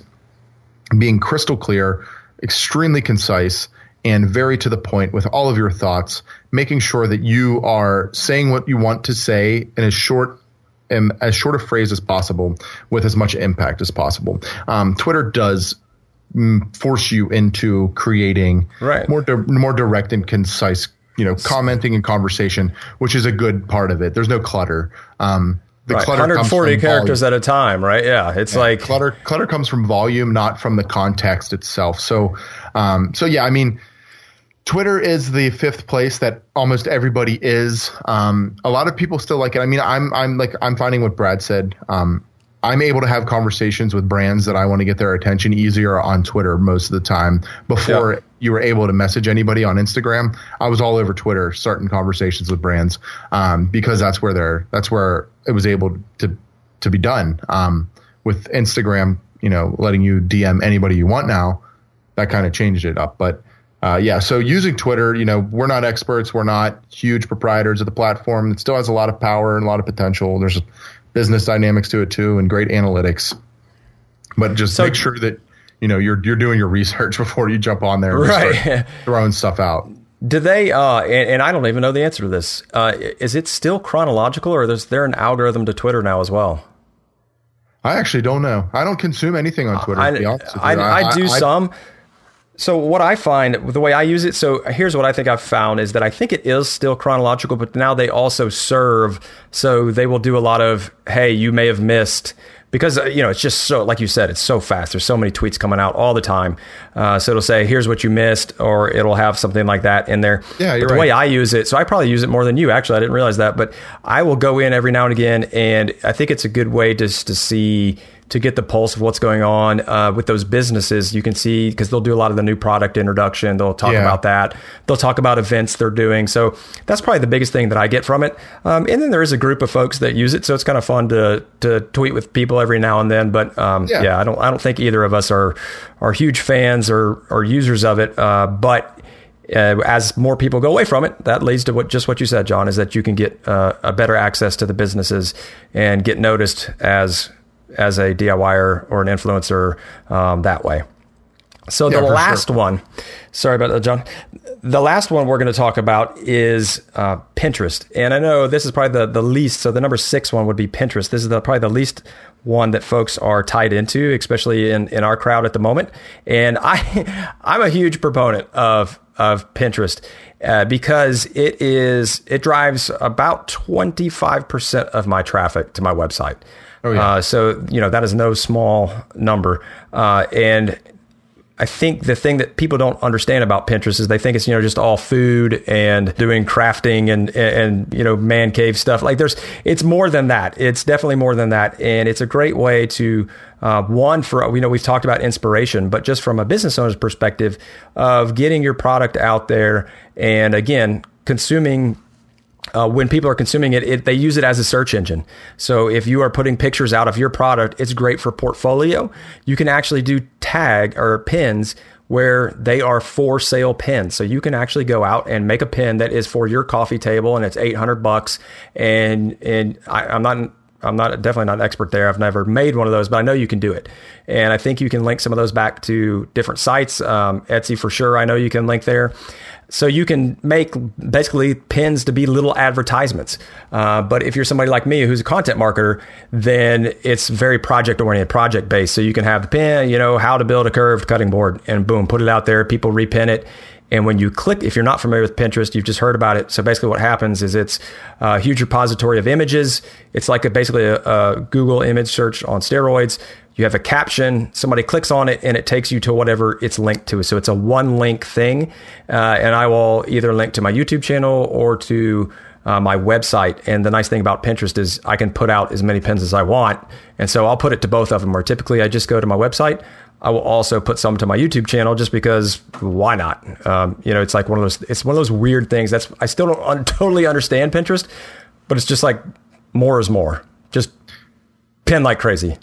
being crystal clear, extremely concise, and very to the point with all of your thoughts, making sure that you are saying what you want to say in as short in as short a phrase as possible with as much impact as possible. Um, Twitter does mm, force you into creating right. more di- more direct and concise you know commenting and conversation which is a good part of it there's no clutter um, the right. clutter 140 characters volume. at a time, right? Yeah, it's yeah, like clutter. Clutter comes from volume, not from the context itself. So, um, so yeah, I mean, Twitter is the fifth place that almost everybody is. Um, a lot of people still like it. I mean, I'm I'm like I'm finding what Brad said. Um, I'm able to have conversations with brands that I want to get their attention easier on Twitter most of the time. Before yep. you were able to message anybody on Instagram, I was all over Twitter starting conversations with brands um, because that's where they're that's where it was able to to be done. Um, with Instagram, you know, letting you DM anybody you want now, that kind of changed it up. But uh, yeah, so using Twitter, you know, we're not experts, we're not huge proprietors of the platform. It still has a lot of power and a lot of potential. There's business dynamics to it too, and great analytics. But just so, make sure that you know you're you're doing your research before you jump on there, right? throwing stuff out. Do they? Uh, and, and, I don't even know the answer to this. Uh, is it still chronological, or is there an algorithm to Twitter now as well? I actually don't know. I don't consume anything on Twitter. I, I, I, I, do some. So what I find the way I use it, so here's what I think I've found is that I think it is still chronological, but now they also serve. So they will do a lot of, hey, you may have missed because uh, you know it's just so like you said it's so fast there's so many tweets coming out all the time uh, so it'll say here's what you missed or it'll have something like that in there yeah but the right. way i use it so i probably use it more than you actually i didn't realize that but i will go in every now and again and i think it's a good way just to see to get the pulse of what's going on uh, with those businesses. You can see because they'll do a lot of the new product introduction. They'll talk yeah. about that. They'll talk about events they're doing. So that's probably the biggest thing that I get from it. Um, and then there is a group of folks that use it, so it's kind of fun to to tweet with people every now and then. But um, yeah. yeah. I don't I don't think either of us are are huge fans or or users of it. Uh, but uh, as more people go away from it, that leads to what just what you said, John, is that you can get uh, a better access to the businesses and get noticed as as a DIYer or an influencer um, that way. So yeah, the last sure. one, sorry about that, John. The last one we're going to talk about is uh, Pinterest, and I know this is probably the the least. So the number six one would be Pinterest. This is the, probably the least one that folks are tied into, especially in in our crowd at the moment. And I I'm a huge proponent of of Pinterest uh, because it is it drives about 25% of my traffic to my website. Oh, yeah. Uh, so, you know, that is no small number. Uh, and I think the thing that people don't understand about Pinterest is they think it's you know just all food and doing crafting and and you know man cave stuff. Like there's it's more than that. It's definitely more than that, and it's a great way to uh, one for you know we've talked about inspiration, but just from a business owner's perspective of getting your product out there and again consuming uh, when people are consuming it, it, they use it as a search engine. So if you are putting pictures out of your product, it's great for portfolio. You can actually do tag or pins where they are for sale pins. So you can actually go out and make a pin that is for your coffee table and it's 800 bucks. And, and I, I'm not, I'm not definitely not an expert there. I've never made one of those, but I know you can do it. And I think you can link some of those back to different sites. Um, Etsy for sure. I know you can link there. So you can make basically pins to be little advertisements. Uh, but if you're somebody like me who's a content marketer, then it's very project oriented, project based. So you can have the pin, you know, how to build a curved cutting board, and boom, put it out there. People repin it, And when you click, if you're not familiar with Pinterest, you've just heard about it. So basically, what happens is it's a huge repository of images. It's like a, basically a, a Google image search on steroids. You have a caption, somebody clicks on it, and it takes you to whatever it's linked to. So it's a one link thing. Uh, and I will either link to my YouTube channel or to uh, my website. And the nice thing about Pinterest is I can put out as many pins as I want. And so I'll put it to both of them, or typically I just go to my website. I will also put some to my YouTube channel just because why not? Um, you know, it's like one of those, it's one of those weird things that's, I still don't un- totally understand Pinterest, but it's just like more is more. Just pin like crazy.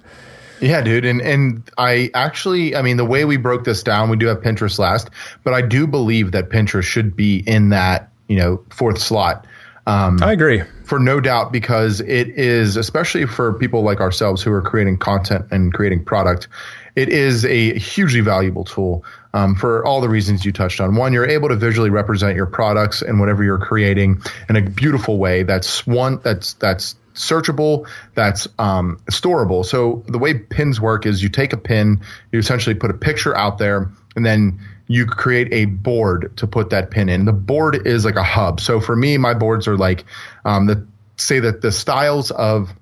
Yeah, dude. And and I actually I mean the way we broke this down, we do have Pinterest last, but I do believe that Pinterest should be in that, you know, fourth slot. Um, I agree. For no doubt, because it is, especially for people like ourselves who are creating content and creating product, it is a hugely valuable tool um, for all the reasons you touched on. One, you're able to visually represent your products and whatever you're creating in a beautiful way. That's one that's that's searchable, that's um, storable. So the way pins work is you take a pin, you essentially put a picture out there, and then you create a board to put that pin in. The board is like a hub. So for me, my boards are like um, the say that the styles of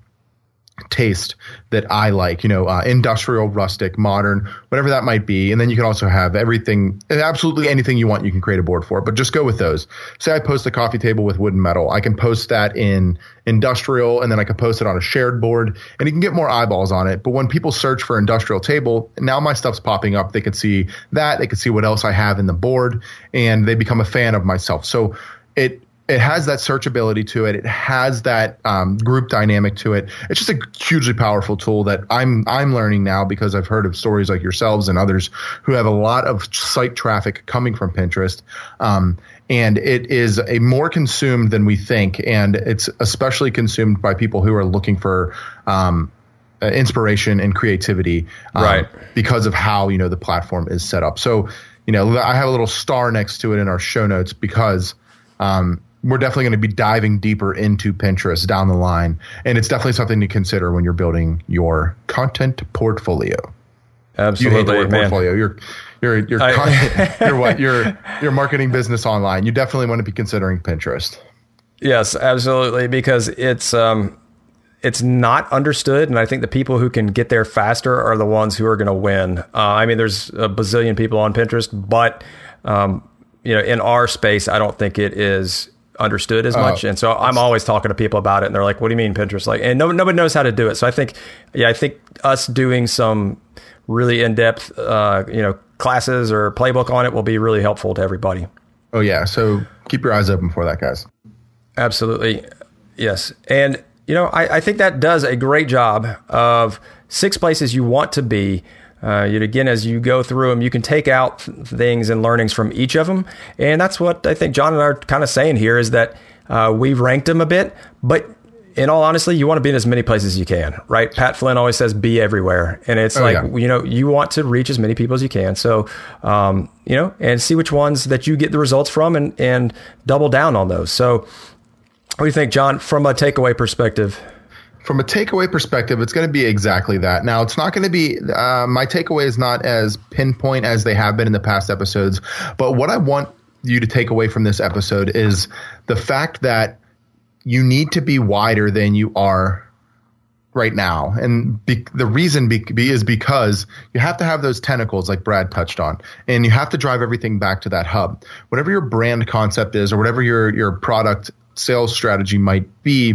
taste that I like, you know, uh, industrial, rustic, modern, whatever that might be. And then you can also have everything, absolutely anything you want, you can create a board for, but just go with those. Say I post a coffee table with wood and metal. I can post that in industrial and then I can post it on a shared board and you can get more eyeballs on it. But when people search for industrial table, now my stuff's popping up. They can see that, they can see what else I have in the board and they become a fan of myself. So it it has that searchability to it. It has that um, group dynamic to it. It's just a hugely powerful tool that I'm I'm learning now because I've heard of stories like yourselves and others who have a lot of site traffic coming from Pinterest. Um, and it is a more consumed than we think, and it's especially consumed by people who are looking for um, uh, inspiration and creativity, um, right? Because of how you know the platform is set up. So, you know, I have a little star next to it in our show notes because um, we're definitely going to be diving deeper into Pinterest down the line, and it's definitely something to consider when you're building your content portfolio. Absolutely, you hate the word portfolio. You're you're you're, I, content, what you're marketing business online. You definitely want to be considering Pinterest. Yes, absolutely, because it's um it's not understood, and I think the people who can get there faster are the ones who are going to win. Uh, I mean, there's a bazillion people on Pinterest, but um, you know, in our space, I don't think it is understood as much. Oh, and so I'm always talking to people about it and they're like, what do you mean Pinterest? Like, and no, nobody knows how to do it. So I think, yeah, I think us doing some really in-depth, uh, you know, classes or playbook on it will be really helpful to everybody. Oh yeah. So keep your eyes open for that, guys. Absolutely. Yes. And, you know, I, I think that does a great job of six places you want to be uh, yet again, as you go through them, you can take out things and learnings from each of them. And that's what I think John and I are kind of saying here is that uh, we've ranked them a bit, but in all honesty, you want to be in as many places as you can, right? Pat Flynn always says be everywhere. And it's oh, like, yeah. you know, you want to reach as many people as you can. So, um, you know, and see which ones that you get the results from and, and double down on those. So, what do you think, John, from a takeaway perspective? From a takeaway perspective, it's going to be exactly that. Now, it's not going to be, uh, my takeaway is not as pinpoint as they have been in the past episodes. But what I want you to take away from this episode is the fact that you need to be wider than you are right now. And be, the reason be, be is because you have to have those tentacles like Brad touched on, and you have to drive everything back to that hub. Whatever your brand concept is, or whatever your your product sales strategy might be,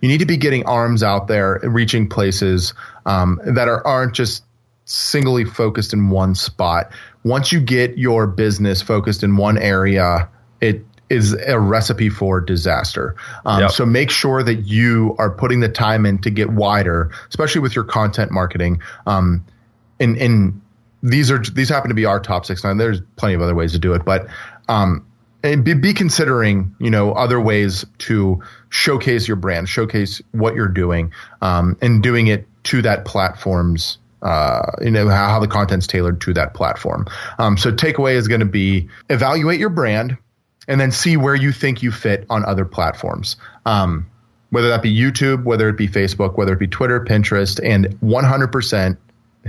you need to be getting arms out there and reaching places um, that are aren't just singly focused in one spot. Once you get your business focused in one area, it is a recipe for disaster. Um, yep. So make sure that you are putting the time in to get wider, especially with your content marketing. Um, and, and these are these happen to be our top six. Now there's plenty of other ways to do it, but um, and be, be considering you know other ways to showcase your brand, showcase what you're doing, um, and doing it to that platform's uh, you know how, how, the content's tailored to that platform. Um, so takeaway is going to be evaluate your brand and then see where you think you fit on other platforms. Um, whether that be YouTube, whether it be Facebook, whether it be Twitter, Pinterest, and 100%.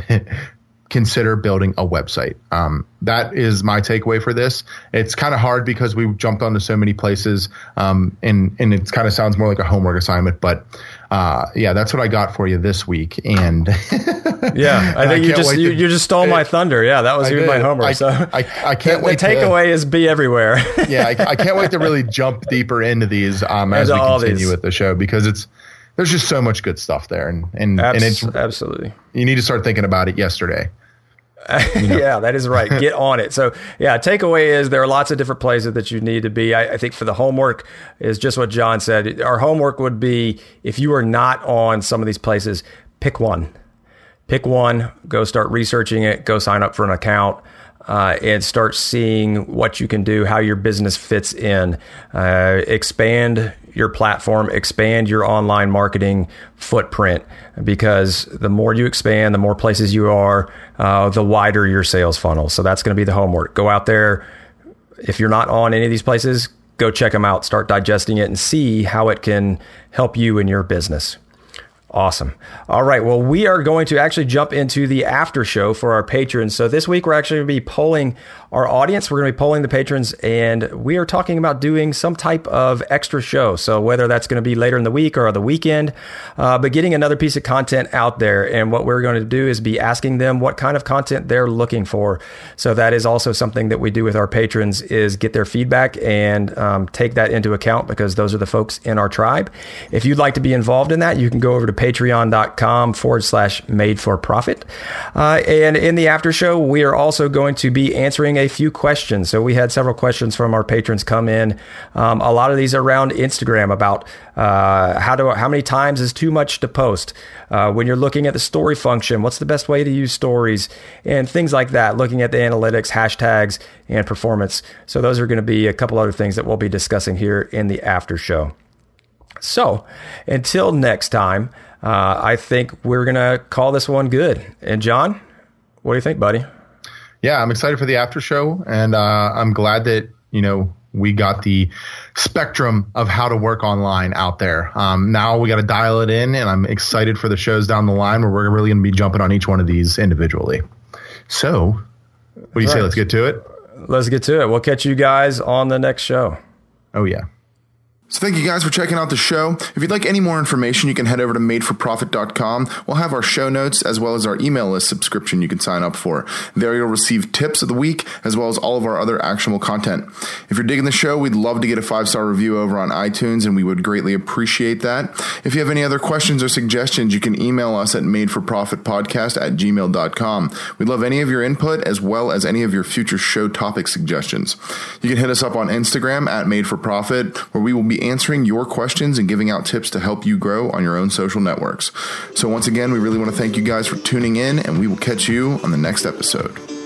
consider building a website. Um, that is my takeaway for this. It's kind of hard because we jumped onto so many places, um, and and it kind of sounds more like a homework assignment. But uh, yeah, that's what I got for you this week. And yeah, I think I you just you, to, you, just stole my thunder. Yeah, that was even my homework. I, so I, I can't the, wait. The takeaway to, is be everywhere. yeah, I, I, can't wait to really jump deeper into these um, as we continue these. with the show because it's there's just so much good stuff there, and and, Abs- and it's absolutely you need to start thinking about it yesterday. You know? yeah, that is right. Get on it. So, yeah, takeaway is there are lots of different places that you need to be. I, I, think for the homework is just what John said. Our homework would be if you are not on some of these places, pick one. Pick one, go start researching it, go sign up for an account. Uh, and start seeing what you can do, how your business fits in. Uh, expand your platform, expand your online marketing footprint because the more you expand, the more places you are, uh, the wider your sales funnel. So that's going to be the homework. Go out there. If you're not on any of these places, go check them out, start digesting it, and see how it can help you in your business. Awesome. All right. Well, we are going to actually jump into the after show for our patrons. So this week we're actually going to be polling our audience. We're going to be polling the patrons, and we are talking about doing some type of extra show. So whether that's going to be later in the week or the weekend, uh, but getting another piece of content out there. And what we're going to do is be asking them what kind of content they're looking for. So that is also something that we do with our patrons is get their feedback and um, take that into account because those are the folks in our tribe. If you'd like to be involved in that, you can go over to patreon.com forward slash made for profit. Uh, and in the after show, we are also going to be answering a few questions. So we had several questions from our patrons come in. Um, a lot of these around Instagram about uh, how do how many times is too much to post. Uh, when you're looking at the story function, what's the best way to use stories and things like that. Looking at the analytics, hashtags, and performance. So those are going to be a couple other things that we'll be discussing here in the after show. So until next time uh, I think we're going to call this one good. And John, what do you think, buddy? Yeah, I'm excited for the after show, and uh, I'm glad that you know we got the spectrum of how to work online out there. Um, now we got to dial it in, and I'm excited for the shows down the line where we're really going to be jumping on each one of these individually. So, what do you right. say? Let's get to it. Let's get to it. We'll catch you guys on the next show. Oh yeah. So thank you guys for checking out the show. If you'd like any more information, you can head over to madeforprofit.com. We'll have our show notes as well as our email list subscription you can sign up for. There you'll receive tips of the week as well as all of our other actionable content. If you're digging the show, we'd love to get a five-star review over on iTunes and we would greatly appreciate that. If you have any other questions or suggestions, you can email us at madeforprofitpodcast at gmail.com. We'd love any of your input as well as any of your future show topic suggestions. You can hit us up on Instagram at madeforprofit where we will answering your questions and giving out tips to help you grow on your own social networks. So, once again, we really want to thank you guys for tuning in, and we will catch you on the next episode.